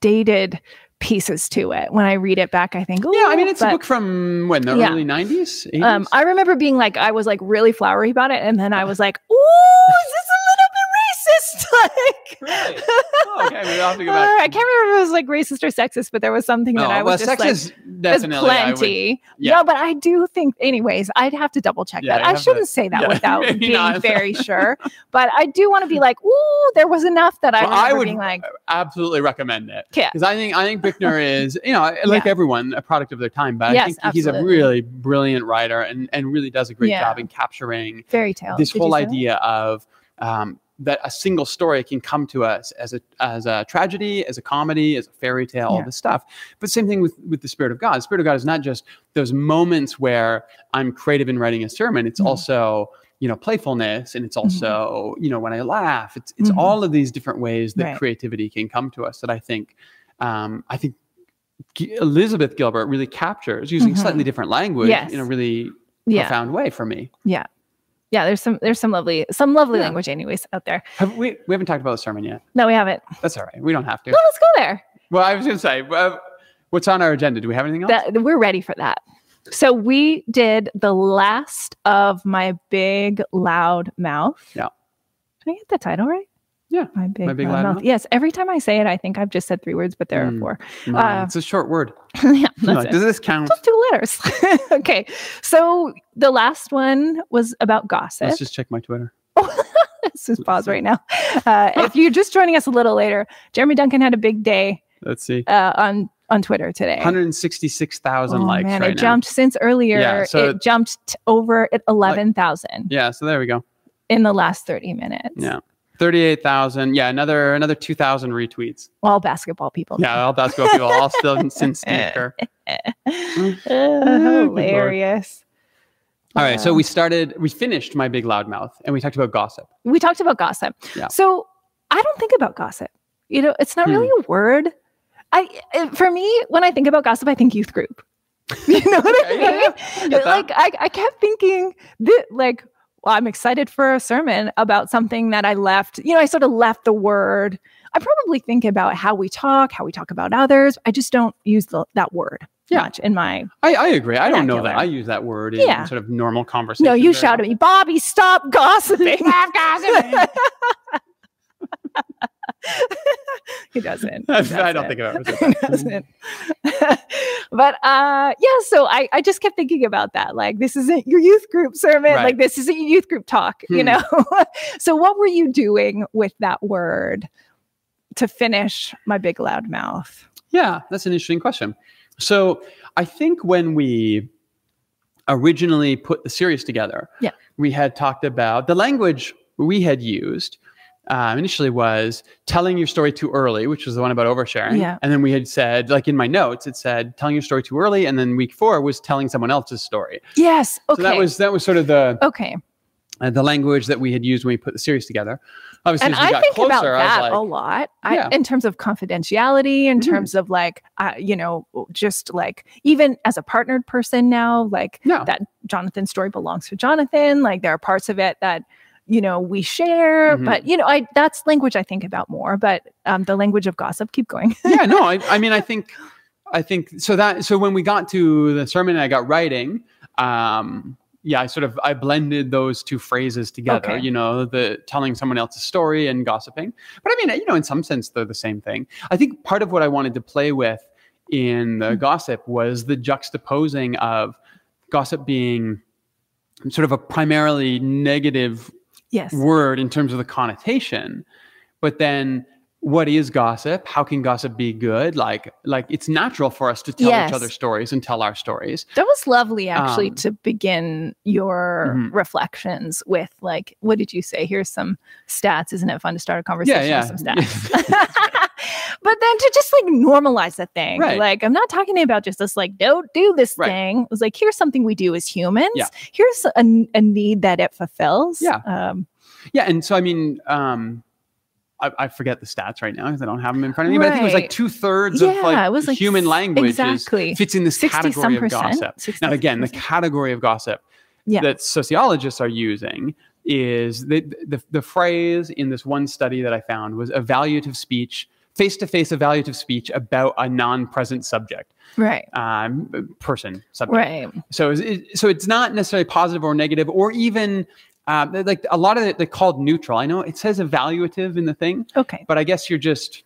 dated pieces to it. When I read it back, I think, yeah i mean it's a book from when the Yeah. early 90s 80s? Um, I remember being like, I was like really flowery about it, and then I was like, "Ooh, is this a little bit racist?" like, Really? Oh, okay, we'll have to go back. I can't remember if it was like racist or sexist, but there was something that Oh, I well, was just like, "There's definitely I would- plenty." yeah. No, but I do think, anyways, I'd have to double check Yeah, that. I shouldn't say that yeah, without being not. very sure, but I do want to be like, "Ooh, there was enough that I Well, I would being like, absolutely recommend it. Yeah. Because I think I think Buechner is, you know, like Yeah. everyone, a product of their time. But I Yes, think he's a really brilliant writer and, and really does a great job in capturing fairy tale." this Did whole idea of um, that a single story can come to us as a as a tragedy, as a comedy, as a fairy tale, all this stuff. But same thing with with the Spirit of God. The Spirit of God is not just those moments where I'm creative in writing a sermon. It's Mhm. also you know playfulness, and it's Mm-hmm. also you know when I laugh. It's it's Mhm. all of these different ways that Right. creativity can come to us. That I think um, I think G- Elizabeth Gilbert really captures using Mhm. slightly different language Yes. in a really Yeah, profound way for me. yeah. Yeah, there's some there's some lovely some lovely Yeah. language, anyways, out there. Have we we haven't talked about the sermon yet. No, we haven't. That's all right. We don't have to. No, let's go there. Well, I was going to say, uh, what's on our agenda? Do we have anything else? That we're ready for that. So we did the last of my big loud mouth. Yeah. Did I get the title right? Yeah. My big, My Big loud, mouth. Mouth? Yes. Every time I say it, I think I've just said three words, but there Mm. are four. No, uh, it's a short word. yeah, like. Does this count? Just two letters. okay. So the last one was about gossip. Let's just check my Twitter. Let's just pause right now. Uh, if you're just joining us a little later, Jeremy Duncan had a big day Let's see. uh, on on Twitter today. 166,000 Oh, likes man, right it now. jumped since earlier. Yeah, so- it jumped over at 11,000 Yeah, so there we go. in the last 30 minutes. Yeah. 38,000. Yeah, another another 2,000 retweets. All basketball people. Yeah, all basketball people, all still in sneaker. Lord. hilarious. All right, so we started, we finished My Big loudmouth, and we talked about gossip. we talked about gossip. Yeah. So I don't think about gossip. You know, it's not Hmm. really a word. I for me, when I think about gossip, I think youth group. You know what I mean? yeah, that. like I, I kept thinking that like well, I'm excited for a sermon about something that I left. You know, I sort of left the word. I probably think about how we talk, how we talk about others. I just don't use the, that word Yeah. much in my. I, I agree. I don't know that. I use that word in Yeah. sort of normal conversation. No, you shout at me, Bobby, stop gossiping. Stop gossiping. he doesn't. I He don't doesn't. think I've ever said He doesn't. but uh yeah, so I, I just kept thinking about that. Like this isn't your youth group sermon. Right. Like this isn't your youth group talk, you Hmm. know. so what were you doing with that word to finish my big loud mouth? Yeah, that's an interesting question. So I think when we originally put the series together, Yeah. we had talked about the language we had used um, initially was telling your story too early, which was the one about oversharing. Yeah. And then we had said, like in my notes, it said telling your story too early, and then week four was telling someone else's story. Yes. Okay. So that was that was sort of the okay. uh, the language that we had used when we put the series together. Obviously, And as we I got think closer, about I was that like, a lot. I, Yeah. in terms of confidentiality, in Mhm. terms of like, uh, you know, just like even as a partnered person now, like Yeah. that Jonathan's story belongs to Jonathan. Like there are parts of it that you know we share, Mhm. but you know, I that's language I think about more. But um, the language of gossip, keep going. yeah, no, I, I mean, I think, I think so that so when we got to the sermon, and I got writing. Um, yeah, I sort of I blended those two phrases together. Okay. You know, the telling someone else's story and gossiping. But I mean, you know, in some sense, they're the same thing. I think part of what I wanted to play with in the Mhm. gossip was the juxtaposing of gossip being sort of a primarily negative yes. word in terms of the connotation but then what is gossip how can gossip be good like like it's natural for us to tell Yes. each other stories and tell our stories That was lovely, actually, Um, to begin your Mhm. reflections with. Like, what did you say? Here's some stats. Isn't it fun to start a conversation yeah with some stats? but then to just like normalize the thing. Right. Like, I'm not talking about just this, like, don't do this Right. thing. It was like, here's something we do as humans. Yeah. Here's a, a need that it fulfills. Yeah. Um, yeah and so i mean um I, I forget the stats right now because I don't have them in front of me, but I think it was like two thirds yeah. of like, it was like human language Exactly. fits in this 60 category of gossip. Now, again, the category of gossip Yeah. that sociologists are using is the, the, the phrase in this one study that I found was evaluative speech, face to face evaluative speech about a non present subject, Right. um, person, subject. Right. So, it, so it's not necessarily positive or negative, or even uh, like a lot of it, they're called neutral. I know it says evaluative in the thing, Okay. but I guess you're just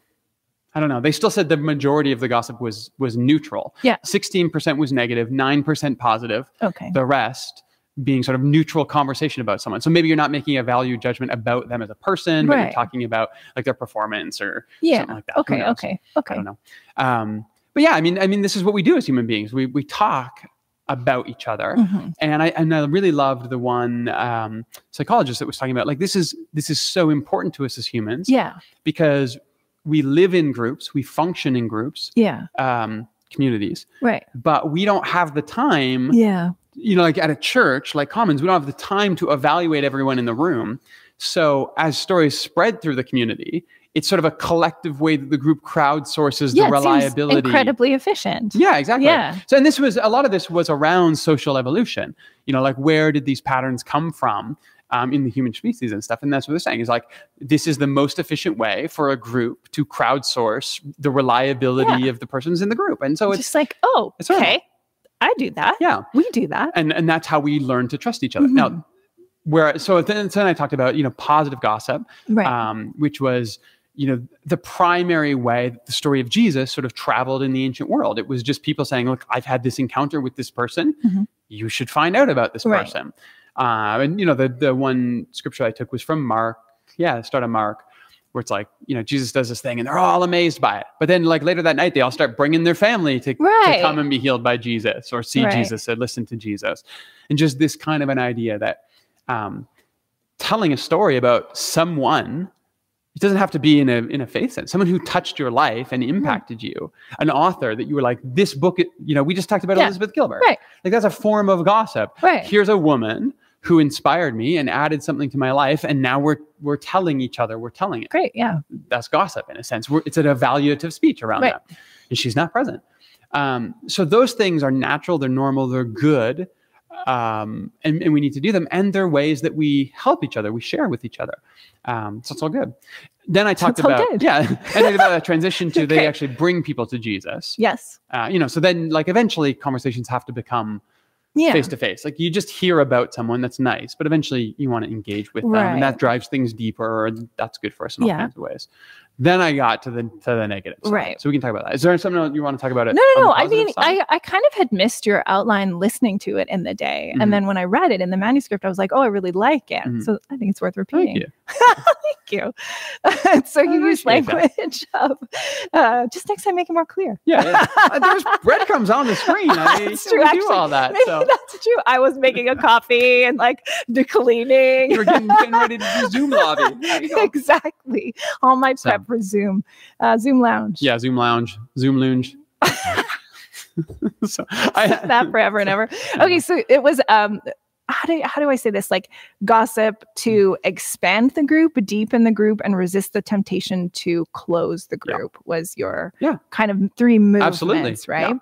I don't know. They still said the majority of the gossip was was neutral. Yeah. 16% was negative, 9% positive, Okay. the rest being sort of neutral conversation about someone. So maybe you're not making a value judgment about them as a person, but you're talking about like their performance or Yeah. something like that. Who Okay. Okay. I Okay. don't know. Um, but yeah, I mean, I mean, this is what we do as human beings. We we talk about each other, Mhm. and I and I really loved the one um, psychologist that was talking about like this is this is so important to us as humans Yeah. because we live in groups, we function in groups, Yeah. um, communities, Right. but we don't have the time. Yeah. You know, like at a church like Commons, we don't have the time to evaluate everyone in the room. So as stories spread through the community, it's sort of a collective way that the group crowdsources yeah. the reliability. incredibly efficient. Yeah, exactly. Yeah. So, and this was a lot of this was around social evolution. You know, like where did these patterns come from um, in the human species and stuff? And that's what they're saying is like this is the most efficient way for a group to crowdsource the reliability of the persons in the group. And so It's it's just like, oh, it's normal. I do that. yeah, We do that. and and that's how we learn to trust each other. Mhm. Now, where so then, then I talked about you know positive gossip, Right. um, which was you know the primary way that the story of Jesus sort of traveled in the ancient world. It was just people saying, "Look, I've had this encounter with this person. Mhm. You should find out about this Right. person." Uh, and you know the the one scripture I took was from Mark. Yeah, start of Mark. Where it's like, you know, Jesus does this thing and they're all amazed by it. But then, like later that night, they all start bringing their family to, to come and be healed by Jesus or see Right. Jesus or listen to Jesus. And just this kind of an idea that um, telling a story about someone it doesn't have to be in a in a faith sense someone who touched your life and impacted you an author that you were like this book you know we just talked about Yeah. elizabeth gilbert Right. like that's a form of gossip Right. here's a woman who inspired me and added something to my life and now we're we're telling each other we're telling it Great. Yeah. that's gossip in a sense we're, it's an evaluative speech around Right. that and she's not present um, so those things are natural they're normal they're good um, and, and we need to do them and they're ways that we help each other we share with each other um, so it's all good then i talked about good. yeah and talked about a transition to they actually bring people to jesus Yes. uh, you know so then like eventually conversations have to become Yeah. face to face. Like you just hear about someone that's nice, but eventually you want to engage with them, and that drives things deeper, and that's good for us in all Yeah. kinds of ways. Then I got to the to the negative. Side. Right. So we can talk about that. Is there something else you want to talk about? It No, no, no. I mean, side? I, I kind of had missed your outline listening to it in the day. Mhm. And then when I read it in the manuscript, I was like, oh, I really like it. Mhm. So I think it's worth Thank repeating. you. Thank you. so you use language of uh, just next time make it more clear. Yeah, yeah. Uh, there's breadcrumbs on the screen. I That's we true, do all that. Maybe So that's true. I was making a coffee and like the cleaning. you were getting, getting ready to do Zoom lobby. There you go. exactly. All my So- prep for Zoom, uh, Zoom Lounge. Yeah, Zoom Lounge, Zoom Lounge. so I, that forever and ever. Okay, so it was um how do how do I say this? Like gossip to expand the group, deepen the group, and resist the temptation to close the Yeah. group was your Yeah. kind of three movements, Absolutely, right?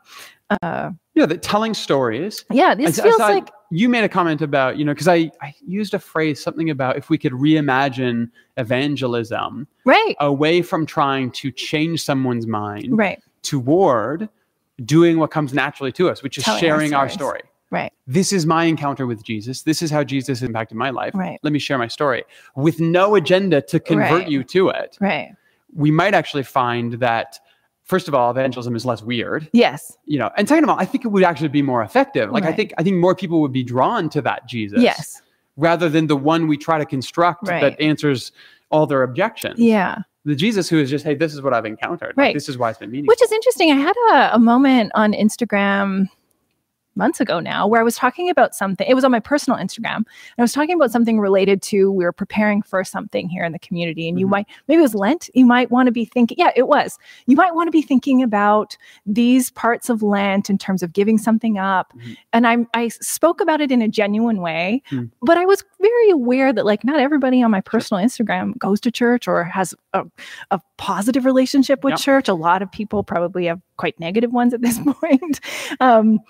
Uh, yeah, that telling stories. yeah, this I- I feels thought like you made a comment about you know because I I used a phrase something about if we could reimagine evangelism right, away from trying to change someone's mind right, toward doing what comes naturally to us, which is Telling sharing our, stories. story. right, This is my encounter with Jesus. This is how Jesus impacted my life. Right. Let me share my story with no agenda to convert Right. you to it. right. We might actually find that, first of all, evangelism is less weird, Yes, you know, and second of all, I think it would actually be more effective. Like I think I think more people would be drawn to that Jesus, yes, rather than the one we try to construct Right. that answers all their objections. yeah. The Jesus who is just, hey, this is what I've encountered. Like, Right. this is why it's been meaningful. Which is interesting. I had a, a moment on Instagram months ago now where I was talking about something. It was on my personal Instagram. And I was talking about something related to we were preparing for something here in the community. And you Mhm. might, maybe it was Lent. You might want to be thinking, yeah, it was. You might want to be thinking about these parts of Lent in terms of giving something up. Mhm. And I, I spoke about it in a genuine way, Mm. but I was very aware that like not everybody on my personal Instagram goes to church or has a, a positive relationship with Yep. church. A lot of people probably have quite negative ones at this point. Um,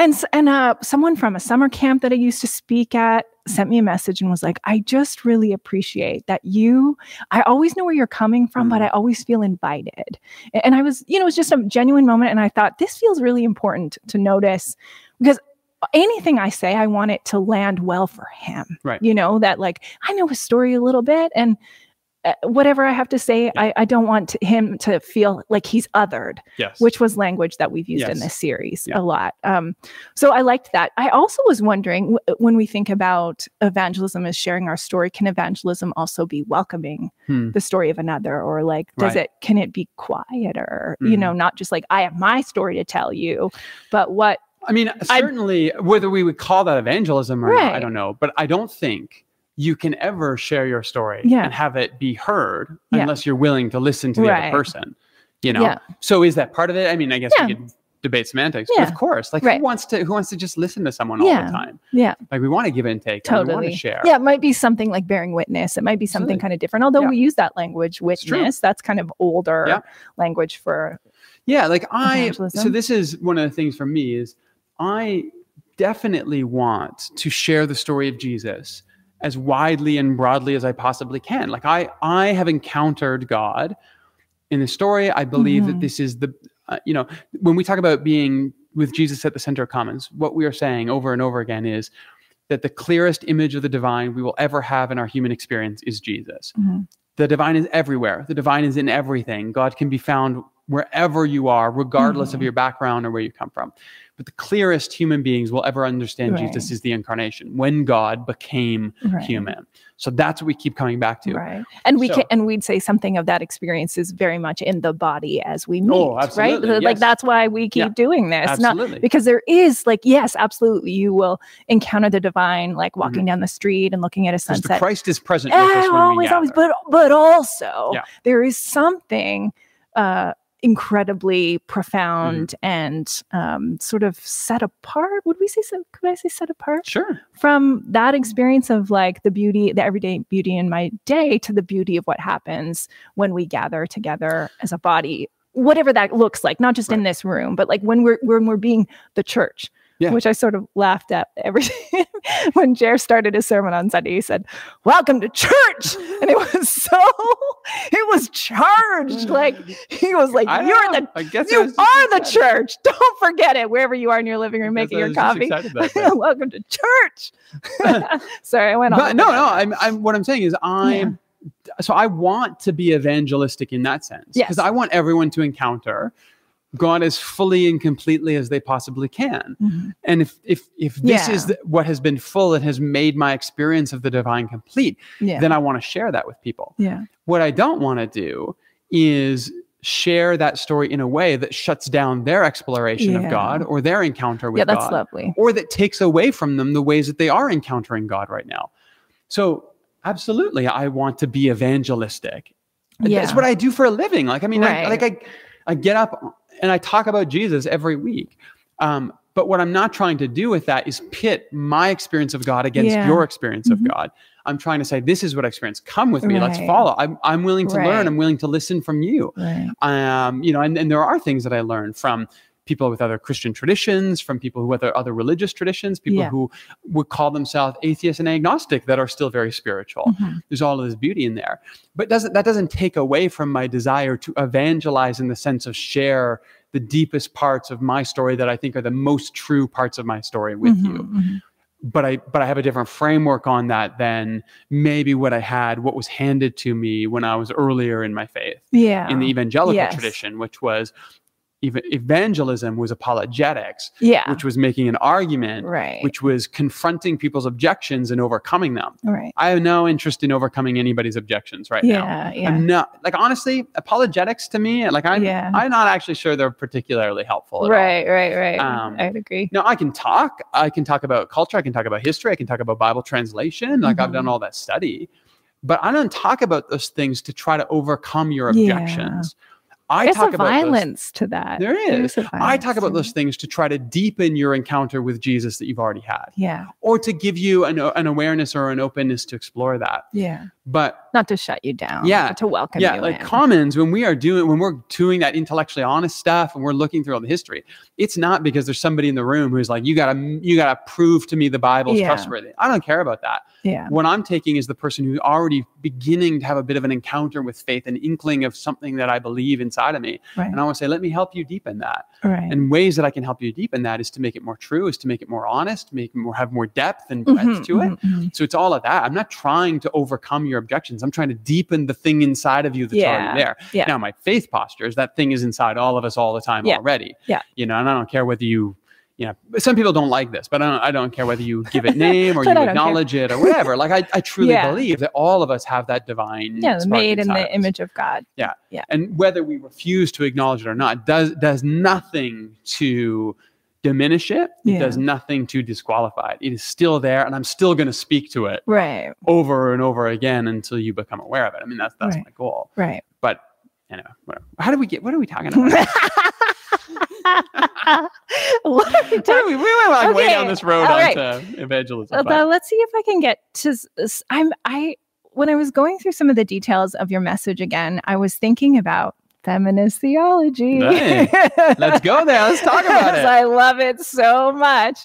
and and uh, someone from a summer camp that I used to speak at sent me a message and was like, "I just really appreciate that you. I always know where you're coming from, but Mhm. I always feel invited." And I was, you know, it was just a genuine moment, and I thought this feels really important to notice because anything I say, I want it to land well for him. Right. You know that like I know his story a little bit and. Uh, whatever I have to say, I, I don't want to, him to feel like he's othered yes. which was language that we've used in this series Yeah. a lot. Um, so I liked that. I also was wondering w- when we think about evangelism as sharing our story, can evangelism also be welcoming Hmm. the story of another, or like does Right. it can it be quieter? You Mhm. know, not just like I have my story to tell you, but what I mean, certainly, whether we would call that evangelism or not, I don't know. But I don't think you can ever share your story Yeah. and have it be heard Yeah. unless you're willing to listen to the Right. other person. You know. Yeah. So is that part of it? I mean, I guess we could debate semantics. Of course, like Right. who wants to who wants to just listen to someone all the time? Yeah. Like we want to give and take. and we want totally to share. yeah it might be something like bearing witness it might be something Absolutely. kind of different although we use that language witness that's kind of older language for Yeah, like I so this is one of the things for me is I definitely want to share the story of Jesus as widely and broadly as I possibly can. Like I I have encountered God in the story. I believe Mhm. that this is the uh, you know, when we talk about being with Jesus at the center of commons, what we are saying over and over again is that the clearest image of the divine we will ever have in our human experience is Jesus. Mhm. The divine is everywhere. The divine is in everything. God can be found wherever you are, regardless of Mhm. your background or where you come from. But the clearest human beings will ever understand Right. Jesus is the incarnation when God became Right. human. So that's what we keep coming back to. Right. And we So- can and we'd say something of that experience is very much in the body as we meet. Oh, right. absolutely, Like that's why we keep Yeah. doing this. Not because there is like, yes, absolutely. You will encounter the divine like Mm-hmm. walking down the street and looking at a sunset. Christ is present with us when we always, always, but but also Yeah. there is something uh incredibly profound Mm-hmm. and um sort of set apart. Would we say so could I say set apart? Sure. from that experience of like the beauty, the everyday beauty in my day to the beauty of what happens when we gather together as a body, whatever that looks like, not just in this room, but like when we're when we're being the church. Yeah. Which I sort of laughed at every when Jer started his sermon on Sunday. He said, "Welcome to church," and it was so, it was charged. Mm. Like he was like, I "You're the, you are the church. Don't forget it. Wherever you are in your living room making your coffee, excited about that. Welcome to church. Sorry, I went on. But no, no. I'm, I'm. What I'm saying is, I'm so I want to be evangelistic in that sense Yes. because I want everyone to encounter God as fully and completely as they possibly can. Mhm. And if if if this Yeah. is the, what has been full and has made my experience of the divine complete, Yeah. then I want to share that with people. yeah. What I don't want to do is share that story in a way that shuts down their exploration Yeah. of God or their encounter with Yeah, that's God lovely. or that takes away from them the ways that they are encountering God right now. So, absolutely, I want to be evangelistic. Yeah. That's what I do for a living. Like, I mean, I, like I, I get up and I talk about Jesus every week. Um, but what I'm not trying to do with that is pit my experience of God against Yeah. your experience Mhm. of God. I'm trying to say, this is what I experience. Come with me. Let's follow. I'm, I'm willing to Right. learn. I'm willing to listen from you Right. um, you know, and, and there are things that I learned from people with other Christian traditions, from people with other, other religious traditions, people Yeah. who would call themselves atheist and agnostic that are still very spiritual. Mhm. There's all of this beauty in there, but doesn't that doesn't take away from my desire to evangelize in the sense of share the deepest parts of my story that I think are the most true parts of my story with Mhm, you mhm. but I but I have a different framework on that than maybe what I had, what was handed to me when I was earlier in my faith Yeah. in the evangelical Yes. tradition, which was even evangelism was apologetics, yeah. which was making an argument, right. which was confronting people's objections and overcoming them. right. I have no interest in overcoming anybody's objections right now. Yeah. Yeah. I'm not like honestly, apologetics to me, like I'm Yeah. I'm not actually sure they're particularly helpful. At all. Right. Right. Right. Um, I'd agree. No, I can talk. I can talk about culture. I can talk about history. I can talk about Bible translation. Like I've Mhm. done all that study, but I don't talk about those things to try to overcome your Yeah. I There's talk a about those- violence to that. There's is. I talk about those things to try to deepen your encounter with Jesus that you've already had, Yeah. or to give you an, an awareness or an openness to explore that. Yeah. But Not to shut you down. Yeah. but to welcome yeah, you like in. commons, when we are doing when we're doing that intellectually honest stuff and we're looking through all the history, it's not because there's somebody in the room who's like, you gotta you gotta prove to me the Bible's Yeah. trustworthy. I don't care about that. yeah. What I'm taking is the person who's already beginning to have a bit of an encounter with faith, an inkling of something that I believe inside of me. Right. And I want to say, let me help you deepen that. right. And ways that I can help you deepen that is to make it more true, is to make it more honest, make it more have more depth and breadth Mhm, to it. mhm, mhm. So it's all of that. I'm not trying to overcome your objections. I'm trying to deepen the thing inside of you that's Yeah, already there. yeah. Now, my faith posture is that thing is inside all of us all the time Yeah, already. yeah. You know, and I don't care whether you, you know, some people don't like this, but I don't, I don't care whether you give it name or you don't care. acknowledge it or whatever. Like I, I truly Yeah. believe that all of us have that divine. Yeah, made in the us. image of God. Yeah. Yeah. And whether we refuse to acknowledge it or not does does nothing to diminish it. It Yeah. does nothing to disqualify it. It is still there, and I'm still going to speak to it Right. over and over again until you become aware of it. I mean, that's that's Right. my goal. Right. But anyway, whatever. How do we get? What are we talking about? what are we talking we, we went like way down this road all right. onto evangelism. Uh, but- let's see if I can get to. I'm I when I was going through some of the details of your message again, I was thinking about feminist theology. Nice. Let's go there. Let's talk about it. I love it so much.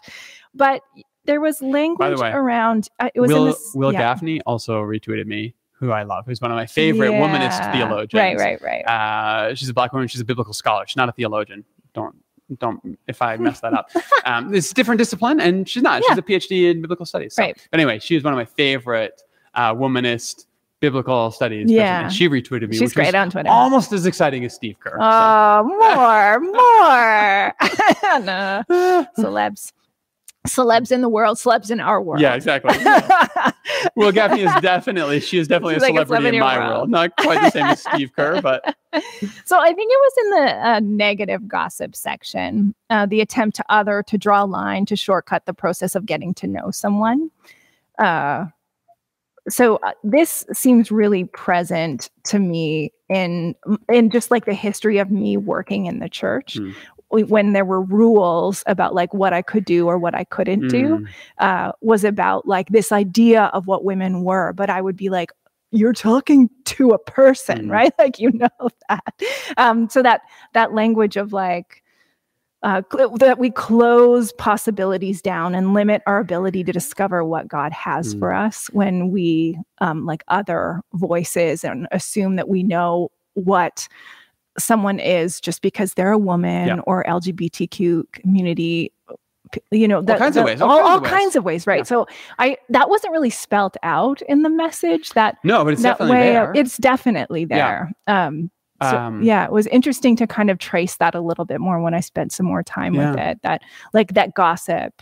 But there was language the way, around. Uh, it was in Will this. Will yeah. Gafney also retweeted me, who I love, who's one of my favorite womanist theologians. Right. Right. Right. Uh, she's a black woman. She's a biblical scholar. She's not a theologian. Don't don't if I mess that up. Um, it's a different discipline, and she's not. She's a PhD in biblical studies. So, Right. But anyway, she was one of my favorite uh, womanist biblical studies. person, Yeah. and she retweeted me. She's which great on Twitter. Almost as exciting as Steve Kerr. Oh, more, more. no, celebs, celebs in the world, celebs in our world. yeah, exactly. Yeah. Wil Gafney is definitely she is definitely She's a like a celebrity celeb in in my world. world. Not quite the same as Steve Kerr, but so I think it was in the uh, negative gossip section, uh, the attempt to other, to draw a line, to shortcut the process of getting to know someone. Uh, so uh, this seems really present to me in in just like the history of me working in the church. W- When there were rules about like what I could do or what I couldn't do, mm, uh, was about like this idea of what women were, but I would be like, you're talking to a person, Mm. right? Like you know that. Um, so that that language of like uh, cl- that we close possibilities down and limit our ability to discover what God has for us when we um, like other voices and assume that we know what someone is just because they're a woman Yeah. or LGBTQ community you know that, kinds of ways, all all, kinds all of ways. kinds of ways right Yeah. so i that wasn't really spelt out in the message that No, but it's that definitely way there. it's definitely Yeah. there um so, Um, yeah, it was interesting to kind of trace that a little bit more when I spent some more time with it. That like that gossip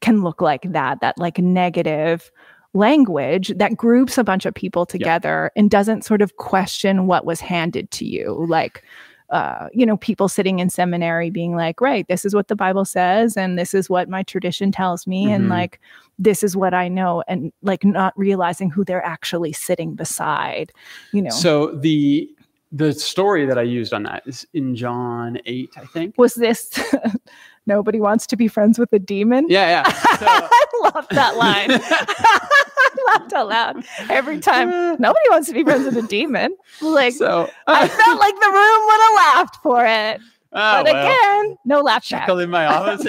can look like that, that like negative language that groups a bunch of people together and doesn't sort of question what was handed to you. Like, uh, you know, people sitting in seminary being like, right, this is what the Bible says, and this is what my tradition tells me, and Mhm. like, this is what I know, and like not realizing who they're actually sitting beside, you know. So the the story that I used on that is in John eight, I think. was this nobody wants to be friends with a demon? Yeah, yeah. So, I love that line. I laughed out loud every time. Nobody wants to be friends with a demon. Like so I uh, felt like the room would have laughed for it. Oh, but well. again, no laugh track. in my office.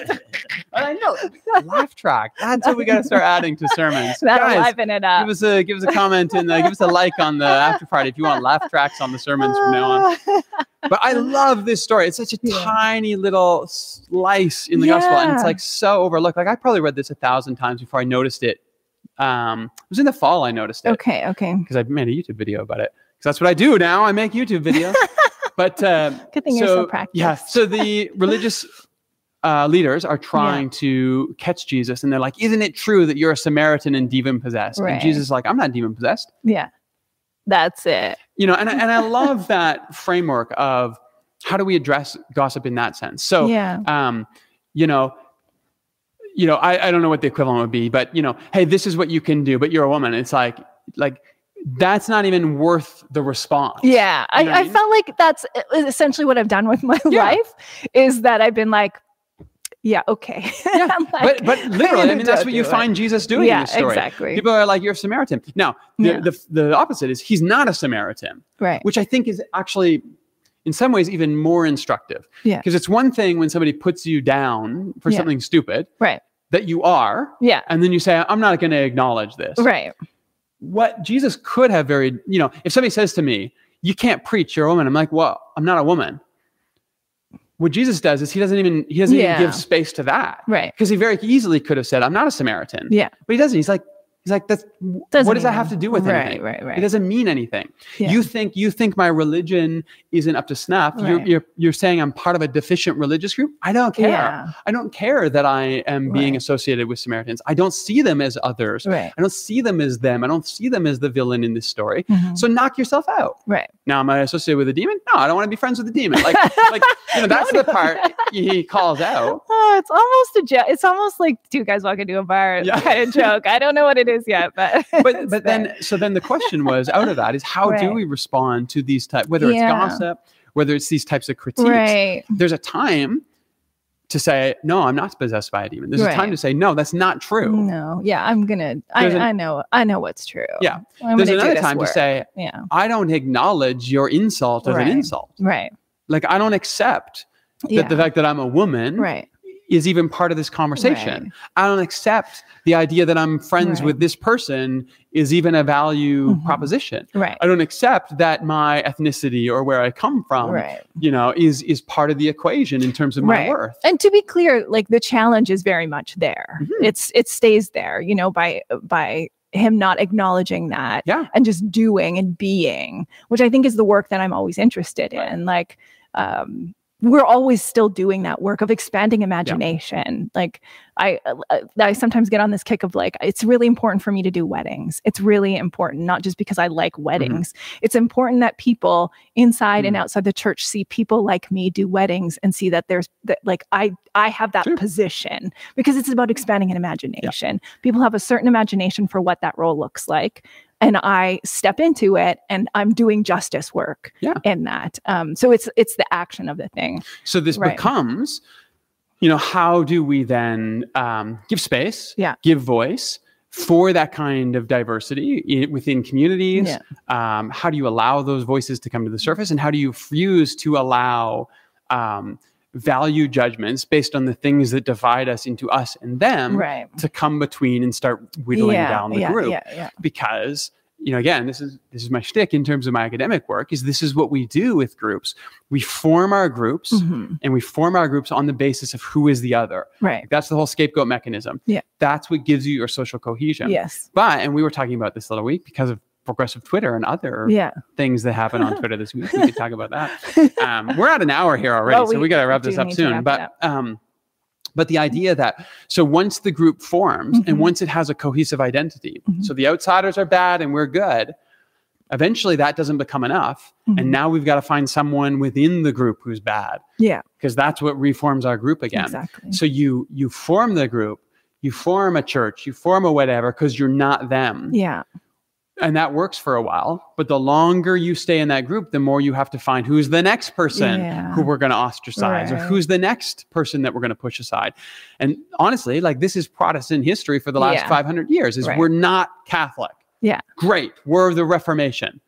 I know. Laugh track. That's what we got to start adding to sermons. That'll Guys, liven it up. give us a give us a comment and uh, give us a like on the after party if you want laugh tracks on the sermons from now on. But I love this story. It's such a Yeah. tiny little slice in the gospel, and it's like so overlooked. Like I probably read this a thousand times before I noticed it. Um, it was in the fall I noticed it okay, okay. because I made a YouTube video about it. Because that's what I do now. I make YouTube videos. But uh, Good thing you're so practiced. yeah. So the religious uh, leaders are trying to catch Jesus, and they're like, "Isn't it true that you're a Samaritan and demon possessed?" Right. And Jesus is like, "I'm not demon possessed." Yeah. That's it. You know, and I- and I love that framework of how do we address gossip in that sense. So, yeah. um, you know. You know, I, I don't know what the equivalent would be, but you know, hey, this is what you can do, but you're a woman. It's like, like that's not even worth the response. Yeah, I, know I I mean? felt like that's essentially what I've done with my Yeah. life is that I've been like, yeah, okay. Yeah, like, but but literally, I mean, that's what you it. find Jesus doing Yeah, in this story. exactly. People are like, "You're a Samaritan." Now, the, Yeah. the the opposite is he's not a Samaritan, right. which I think is actually, in some ways, even more instructive. Yeah. Because it's one thing when somebody puts you down for Yeah. something stupid Right. that you are, Yeah. and then you say, "I'm not going to acknowledge this." Right. What Jesus could have very, you know, if somebody says to me, "You can't preach, you're a woman," I'm like, "Well, I'm not a woman." What Jesus does is he doesn't even he doesn't Yeah. even give space to that. Right. Because he very easily could have said, I'm not a Samaritan. Yeah. But he doesn't. He's like, he's like, that's Doesn't what does that have to do with right, anything? Right. Right. It doesn't mean anything. Yeah. You think you think my religion isn't up to snuff. You're, you're you're saying I'm part of a deficient religious group. I don't care. Yeah. I don't care that I am being Right. associated with Samaritans. I don't see them as others. Right. I don't see them as them. I don't see them as the villain in this story. Mhm. So knock yourself out. Right. Now, am I associated with a demon? No, I don't want to be friends with a demon. Like, like you know, that's No, the part he calls out. Oh, it's almost a joke. It's almost like two guys walk into a bar Yeah. kind of joke. I don't know what it is yet, but but but there. then so then the question was out of that is how do we respond to these type whether it's gossip whether it's these types of critiques right. there's a time to say no i'm not possessed by a demon there's a time to say no that's not true No. Yeah. I'm gonna. I, an- I know. I know what's true. Yeah. I'm there's another time work. to say Yeah. i don't acknowledge your insult as Right. an insult Right. like i don't accept Yeah. that the fact that i'm a woman right. Is even part of this conversation Right. i don't accept the idea that i'm friends Right. with this person is even a value Mhm. proposition Right. I don't accept that my ethnicity or where I come from, right. you know, is is part of the equation in terms of my Right. worth. and to be clear like the challenge is very much there Mhm. it's it stays there you know by by him not acknowledging that Yeah. and just doing and being which i think is the work that i'm always interested in like um we're always still doing that work of expanding imagination. Like I, uh, I sometimes get on this kick of like it's really important for me to do weddings. It's really important not just because i like weddings. It's important that people inside and Mhm. outside the church see people like me do weddings and see that there's that like i i have that Sure. position because it's about expanding an imagination. People have a certain imagination for what that role looks like and i step into it and i'm doing justice work Yeah. in that um so it's it's the action of the thing So this Right. becomes, you know, how do we then um, give space, Yeah. give voice for that kind of diversity within communities? Yeah. Um, how do you allow those voices to come to the surface, and how do you refuse to allow um, value judgments based on the things that divide us into us and them right to come between and start whittling yeah, down the yeah, group? yeah because you know, again, this is this is my shtick in terms of my academic work. Is this is what we do with groups? We form our groups, Mhm. and we form our groups on the basis of who is the other. Right. That's the whole scapegoat mechanism. Yeah. That's what gives you your social cohesion. Yes. But and we were talking about this other week because of progressive Twitter and other Yeah. things that happen on Twitter this week. We could talk about that. Um, we're at an hour here already, Well, so we we got to wrap this up soon. But up. um, but the idea that so once the group forms Mhm. and once it has a cohesive identity, Mhm. so the outsiders are bad and we're good. Eventually, that doesn't become enough, Mhm. and now we've got to find someone within the group who's bad Yeah. because that's what reforms our group again. Exactly. So you you form the group, you form a church, you form a whatever because you're not them Yeah. And that works for a while but the longer you stay in that group the more you have to find who's the next person Yeah. who we're going to ostracize or who's the next person that we're going to push aside and honestly like this is protestant history for the last Yeah. 500 years is Right. we're not catholic Yeah. great we're the reformation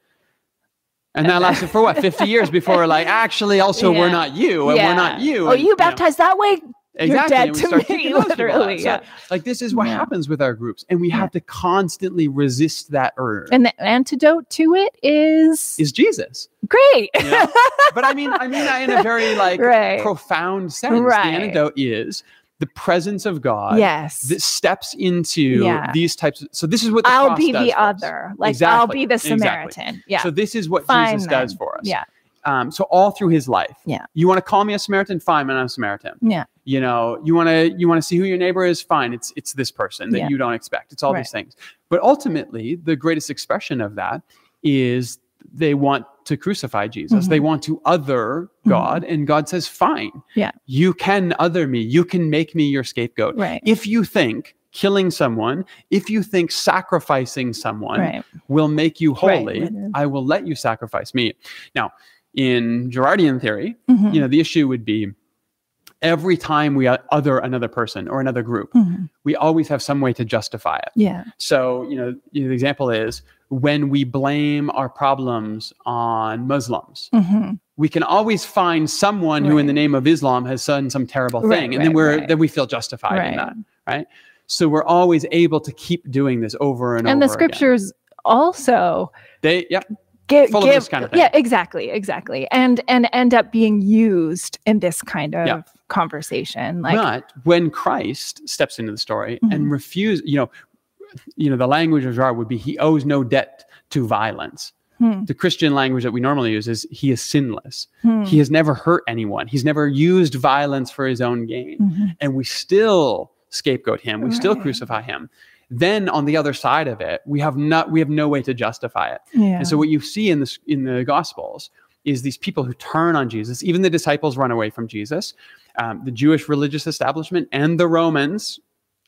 and that lasted for what 50 years before like actually also we're not you and yeah. we're not you Oh, and, you know, baptized that way? Exactly dead and we to me, kicking those people out. literally, So, yeah. like this is what Yeah. happens with our groups and we have to constantly resist that urge And the antidote to it is, is jesus great. you know? but I mean, I mean that in a very like Right. profound sense. Right. The antidote is the presence of God yes. that steps into Yeah. these types. Of, so this is what the I'll be the other. Like I'll be the Exactly. Samaritan. Yeah. So this is what Fine Jesus does for us. yeah. Um, so all through his life. Yeah. You want to call me a Samaritan? Fine, I'm a Samaritan. Yeah. You know, you want to you want to see who your neighbor is? Fine, it's it's this person that Yeah. you don't expect. It's all Right. these things. But ultimately, the greatest expression of that is they want to crucify Jesus. Mhm. They want to other Mhm. God, and God says, "Fine, Yeah. you can other me. You can make me your scapegoat. Right. If you think." Killing someone, if you think sacrificing someone Right. will make you holy, Right. I will let you sacrifice me. Now, in Girardian theory, Mhm. you know, the issue would be every time we other another person or another group, Mhm. we always have some way to justify it. Yeah. So, you know, you know, the example is when we blame our problems on Muslims, Mhm. we can always find someone who, in the name of Islam, has done some terrible Right, thing, and then we're right. then we feel justified in that, right? So we're always able to keep doing this over and, And over. And the scriptures also they, yeah give, Full of give this kind of thing. yeah exactly exactly and and end up being used in this kind of Yeah. Conversation like but when Christ steps into the story Mhm. and refuse, you know, you know, the language of Girard would be he owes no debt to violence. hmm, The Christian language that we normally use is he is sinless. hmm, He has never hurt anyone. He's never used violence for his own gain. mhm, And we still scapegoat him. We still crucify him. Then on the other side of it, we have not we have no way to justify it. yeah And so what you see in the in the Gospels is these people who turn on Jesus. Even the disciples run away from Jesus. Um, the Jewish religious establishment and the Romans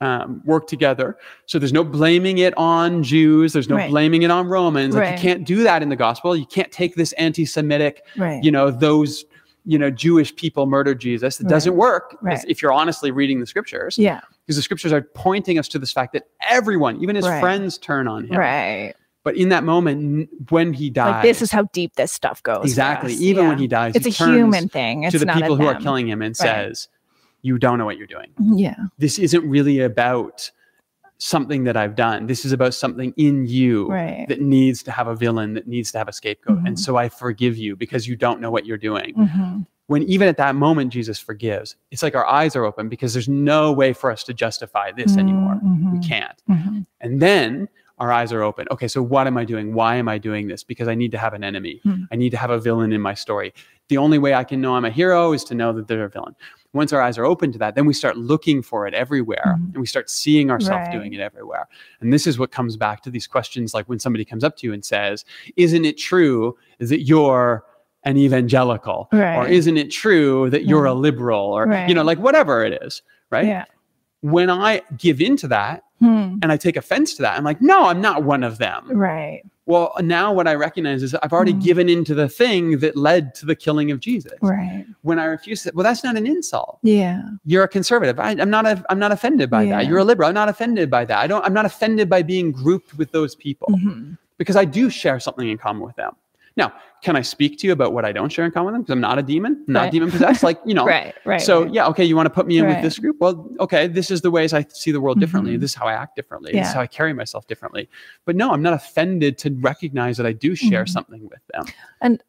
um, work together. So there's no blaming it on Jews. There's no Right. blaming it on Romans. Like Right. you can't do that in the Gospel. You can't take this anti-Semitic, right you know, those you know Jewish people murdered Jesus. It doesn't work if you're honestly reading the scriptures yeah because the scriptures are pointing us to this fact that everyone, even his friends, turn on him. right But in that moment, when he dies, like this is how deep this stuff goes exactly. Even when he dies, it's he a turns human thing it's to the people who are killing him and says, "You don't know what you're doing. yeah This isn't really about something that I've done. This is about something in you right that needs to have a villain, that needs to have a scapegoat. And Mhm. so I forgive you because you don't know what you're doing." Mhm. When even at that moment Jesus forgives, it's like our eyes are open because there's no way for us to justify this anymore. We can't. Mhm. And then our eyes are open. Okay, so what am I doing? Why am I doing this? Because I need to have an enemy. Hmm. I need to have a villain in my story. The only way I can know I'm a hero is to know that they're a villain. Once our eyes are open to that, then we start looking for it everywhere Mhm. and we start seeing ourselves Right. doing it everywhere. And this is what comes back to these questions like when somebody comes up to you and says, Isn't it true that you're an evangelical? Or isn't it true that you're a liberal? Or, you know, like whatever it is, right? yeah When I give into that, Hmm. and I take offense to that. I'm like, no, I'm not one of them. right Well, now what I recognize is I've already Mm. given into the thing that led to the killing of Jesus. right When I refuse to, well, that's not an insult. yeah You're a conservative. I, I'm not. A, I'm not offended by Yeah. that. You're a liberal. I'm not offended by that. I don't. I'm not offended by being grouped with those people Mhm. because I do share something in common with them. Now, can I speak to you about what I don't share in common with them? Because I'm not a demon, not Right. demon possessed. Like, you know, right right so right. yeah, okay, you want to put me in with this group? Well, okay, this is the ways I see the world differently. Mhm. This is how I act differently. Yeah. This is how I carry myself differently. But no, I'm not offended to recognize that I do share Mhm. something with them. And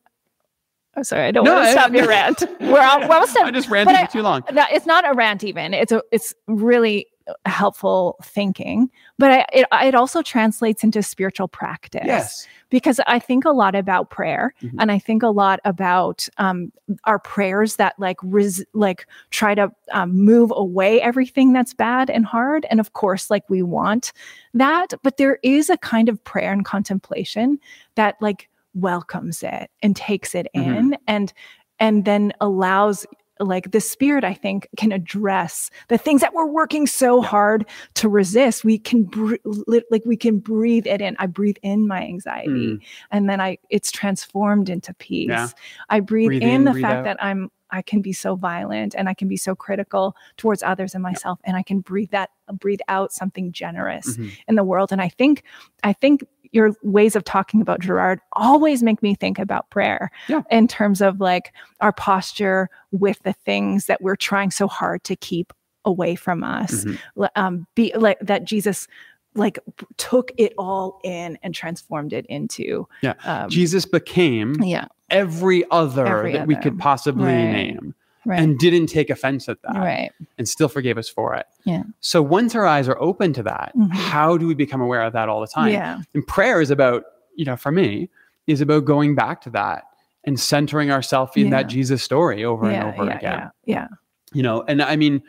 oh, sorry i don't No, want to I- stop your rant we're, all, almost I just ranted I- too long. No, it's not a rant even it's a it's really helpful thinking but I, it, it also translates into spiritual practice Yes. because I think a lot about prayer Mhm. and I think a lot about um, our prayers that like res- like try to um, move away everything that's bad and hard. And of course, like we want that, but there is a kind of prayer and contemplation that like welcomes it and takes it Mhm. in and and then allows like the spirit i think can address the things that we're working so hard to resist we can br- li- like we can breathe it in i breathe in my anxiety Mm. and then i it's transformed into peace Yeah. i breathe, Breathe in, in, the breathe fact out. that i'm i can be so violent and i can be so critical towards others and myself and i can breathe that breathe out something generous Mhm. in the world and i think i think your ways of talking about Girard always make me think about prayer Yeah. in terms of like our posture with the things that we're trying so hard to keep away from us Mhm. Um, be like that jesus like took it all in and transformed it into Yeah. um, Jesus became yeah every other Every that we could possibly Right. name right and didn't take offense at that right and still forgave us for it. Yeah. So once our eyes are open to that, Mhm. how do we become aware of that all the time? yeah And prayer is about, you know, for me, is about going back to that and centering ourselves in Yeah. that Jesus story over yeah and over yeah, again. yeah yeah You know, and I mean,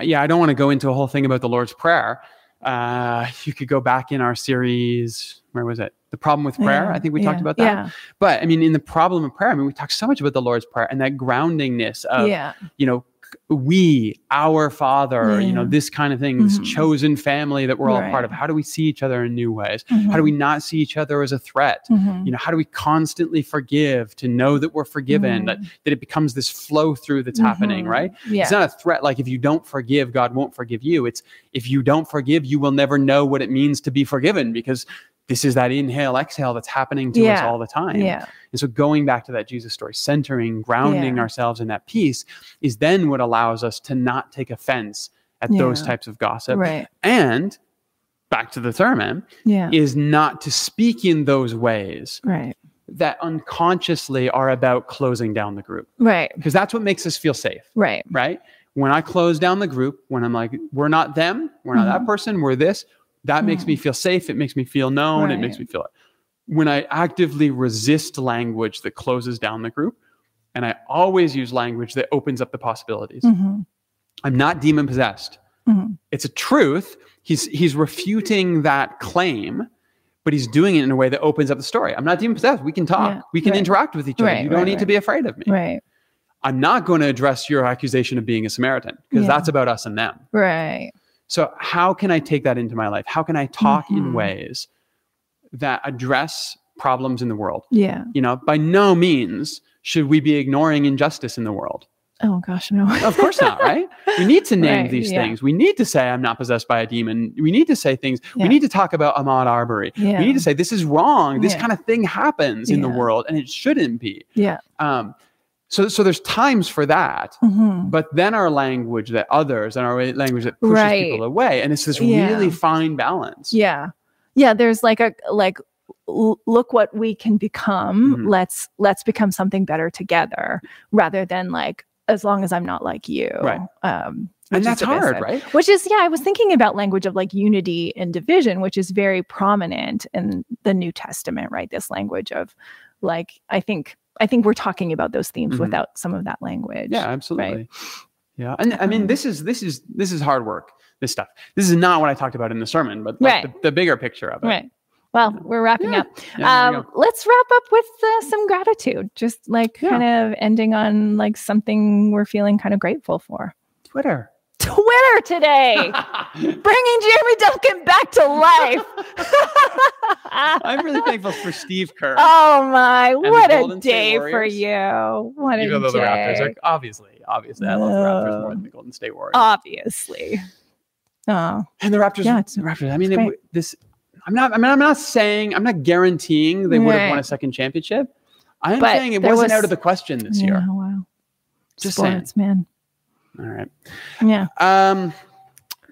yeah, I don't want to go into a whole thing about the Lord's Prayer. Uh, you could go back in our series. Where was it? The problem with prayer. Yeah, I think we yeah, talked about that. yeah But I mean, in the problem of prayer, I mean, we talk so much about the Lord's Prayer and that groundingness of, yeah you know, we, our Father, you know, this kind of thing, this Mhm. chosen family that we're all part of. How do we see each other in new ways? How do we not see each other as a threat? Mhm. You know, how do we constantly forgive to know that we're forgiven, that, that it becomes this flow through that's happening, Mhm. right? yeah It's not a threat like if you don't forgive, God won't forgive you. It's if you don't forgive, you will never know what it means to be forgiven because this is that inhale, exhale that's happening to us all the time. yeah And so going back to that Jesus story, centering, grounding Yeah. ourselves in that peace is then what allows us to not take offense at those types of gossip. right And back to the sermon yeah is not to speak in those ways right that unconsciously are about closing down the group right because that's what makes us feel safe, right right? When I close down the group, when I'm like, we're not them, we're not that Mhm. person, we're this, that makes Mhm. me feel safe. It makes me feel known. It makes me feel it. When I actively resist language that closes down the group, and I always use language that opens up the possibilities. Mhm. I'm not demon possessed. Mhm. It's a truth. He's he's refuting that claim, but he's doing it in a way that opens up the story. I'm not demon possessed. We can talk. Yeah, We can right. interact with each other. Right, you don't right, need to be afraid of me. right I'm not going to address your accusation of being a Samaritan because Yeah. that's about us and them. right So how can I take that into my life? How can I talk in Mhm. ways that address problems in the world? yeah You know, by no means should we be ignoring injustice in the world. oh gosh no Of course not, right? We need to name Right, these yeah. things. We need to say I'm not possessed by a demon. We need to say things. Yeah. We need to talk about Ahmaud Arbery. yeah We need to say this is wrong. This kind of thing happens in the world and it shouldn't be. yeah Um, so, so there's times for that. Mhm. But then our language that others and our language that pushes Right. people away. And it's this Yeah. really fine balance. yeah yeah there's like a like l- look what we can become Mhm. let's let's become something better together rather than like as long as i'm not like you Right. um And that's hard, right? which is yeah i was thinking about language of like unity and division which is very prominent in the new testament right this language of like i think i think we're talking about those themes Mhm. without some of that language Yeah, absolutely. Yeah. And I mean, Um, this is this is this is hard work, this stuff. This is not what I talked about in the sermon, but like Right. the, the bigger picture of it. right well we're wrapping Yeah. up Yeah, um, let's wrap up with uh, some gratitude just like Yeah. kind of ending on like something we're feeling kind of grateful for Twitter. Twitter today bringing jeremy duncan back to life I'm really thankful for Steve Kerr. oh my what a day for you what a Even though the Raptors are obviously, obviously, I love the Raptors more than the Golden State Warriors. obviously oh and the Raptors, Yeah, it's- the Raptors. I mean, it, this I'm not. I mean, I'm not saying. I'm not guaranteeing they would have won a second championship. I am But saying it wasn't was- out of the question this yeah, year. wow. Just saying. Sports, man. All right. Yeah. Um,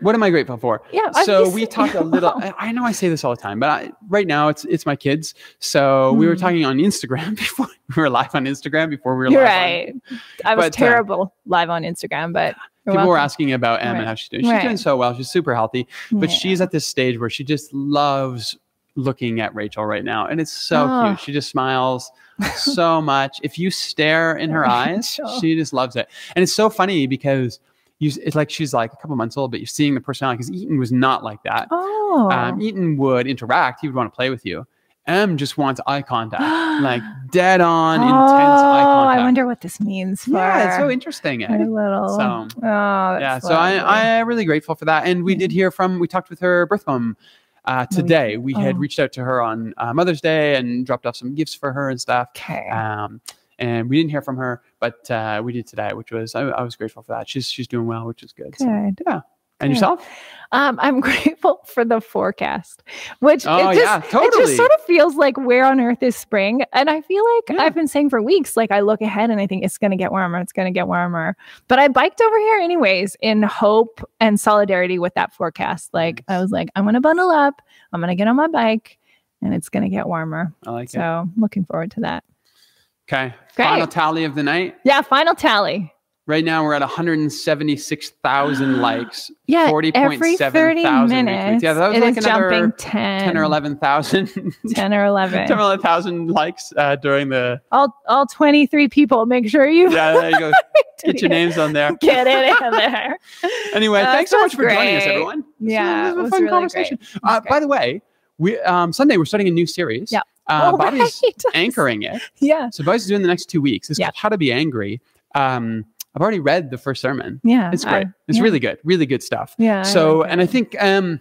what am I grateful for? Yeah. So we talked a little. I, I know I say this all the time, but I, right now it's it's my kids. So we were Hmm. talking on Instagram before we were live on Instagram before we were You're live. on- right. I was But, uh, terrible live on Instagram, but People were asking about Em Right. and how she's doing. She's Right. doing so well. She's super healthy, but Yeah. she's at this stage where she just loves looking at Rachel right now, and it's so Oh. cute. She just smiles so much. If you stare in her eyes, she just loves it, and it's so funny because. You, it's like she's like a couple months old, but you're seeing the personality because Eaton was not like that. Oh. Um, Eaton would interact. He would want to play with you. M just wants eye contact, like dead on, intense eye Oh, contact. I wonder what this means for yeah, it's so interesting. eh? little. So, oh, yeah, so. I, I'm really grateful for that. And we did hear from, we talked with her birth mom uh, today. We had Oh. reached out to her on uh, Mother's Day and dropped off some gifts for her and stuff. okay. Um, and we didn't hear from her, but uh, we did today, which was I, I was grateful for that. She's she's doing well, which is good. So, yeah. And yourself? Um, I'm grateful for the forecast, which Oh, it just, yeah, it just sort of feels like where on earth is spring. And I feel like Yeah. I've been saying for weeks, like I look ahead and I think it's going to get warmer, it's going to get warmer. But I biked over here anyways in hope and solidarity with that forecast. Like I was like, I'm going to bundle up, I'm going to get on my bike, and it's going to get warmer. I like it. So looking forward to that. Okay. Great. Final tally of the night. Yeah, final tally. Right now we're at 176,000 likes. Yeah, 40.7 every 30 thousand retweets. minutes, Yeah, that was like another jumping 10, 10 or 11,000. 10 or 11. 10 or 11,000 likes uh, during the. all all 23 people make sure you Yeah, there you go. Get your names on there. get it in there Anyway, Uh, thanks so much for joining us, great. everyone. yeah This was a was fun really conversation. great. Uh, by the way, we um, Sunday we're starting a new series. Yeah. Uh, Oh, Bobby's right. anchoring it. yeah So Bobby's doing the next two weeks. It's Yeah. called How to Be Angry. Um, I've already read the first sermon. yeah It's great. I- it's yeah. really good. Really good stuff. yeah so like and I think um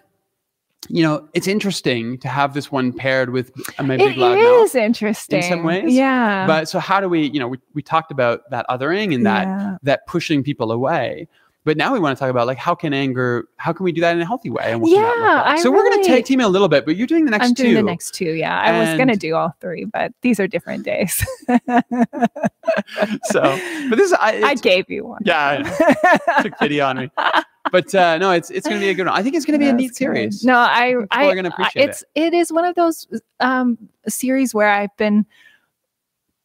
you know it's interesting to have this one paired with uh, my big it loud mouth is interesting In some ways, yeah but so how do we you know we, we talked about that othering and that yeah. that pushing people away but now we want to talk about like how can anger how can we do that in a healthy way and what can that look Yeah, like? I so we're going to tag team it a little bit but you're doing the next I'm two doing the next two. Yeah, I was gonna do all three, but these are different days. so but this is I, I gave you one. yeah I took pity on me but uh no it's it's going to be a good one i think it's going to be a neat series No, I, People I, are gonna appreciate it's it is one of those um series where I've been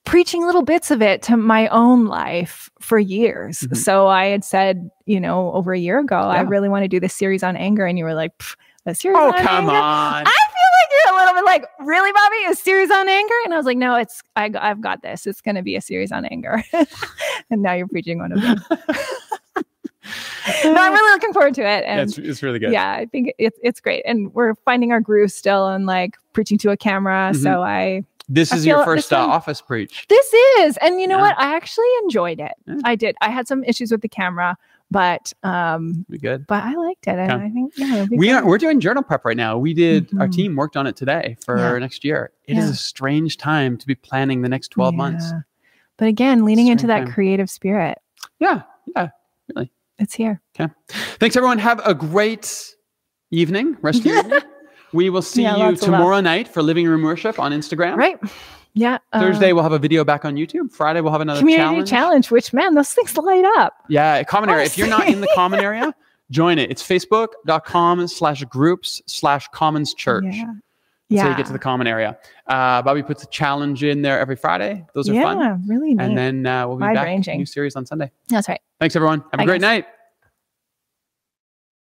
preaching little bits of it to my own life for years. Mhm. So I had said, you know, over a year ago, I really want to do this series on anger, and you were like, "Pff, a series oh on come anger? on I feel like you're a little bit like, really, Bobby, a series on anger? And I was like, no, it's I, I've got this. It's going to be a series on anger. and now you're preaching one of them. no, I'm really looking forward to it. Yeah, it's, it's really good yeah, I think it's it's great, and we're finding our groove still and like preaching to a camera. Mhm. So I This I is your first uh, office preach. this is, and you know Yeah. what? I actually enjoyed it. Yeah. I did. I had some issues with the camera, but um, Be good. but I liked it, and Okay. I think yeah, We good. are we're doing journal prep right now. We did our Mhm. team worked on it today for Yeah. next year. It is Yeah. a strange time to be planning the next 12 months. But again, leaning into that time. creative spirit, Yeah. Yeah. Really. It's here. Okay. Thanks everyone. Have a great evening. Rest of your evening. We will see Yeah, you lots of love. tomorrow night for living room worship on Instagram. Right? Yeah. uh, Thursday we'll have a video back on YouTube. Friday we'll have another community challenge. challenge. Which man, those things light up. Yeah, common area. If you're not in the common area, join it. It's facebook.com slash groups slash commons church. Yeah. Yeah. how you get to the common area. Uh, Bobby puts a challenge in there every Friday. Those are yeah, fun. really neat. And then uh, we'll be back. Wide-ranging. New series on Sunday. That's right. Thanks, everyone. Have a great guys. night.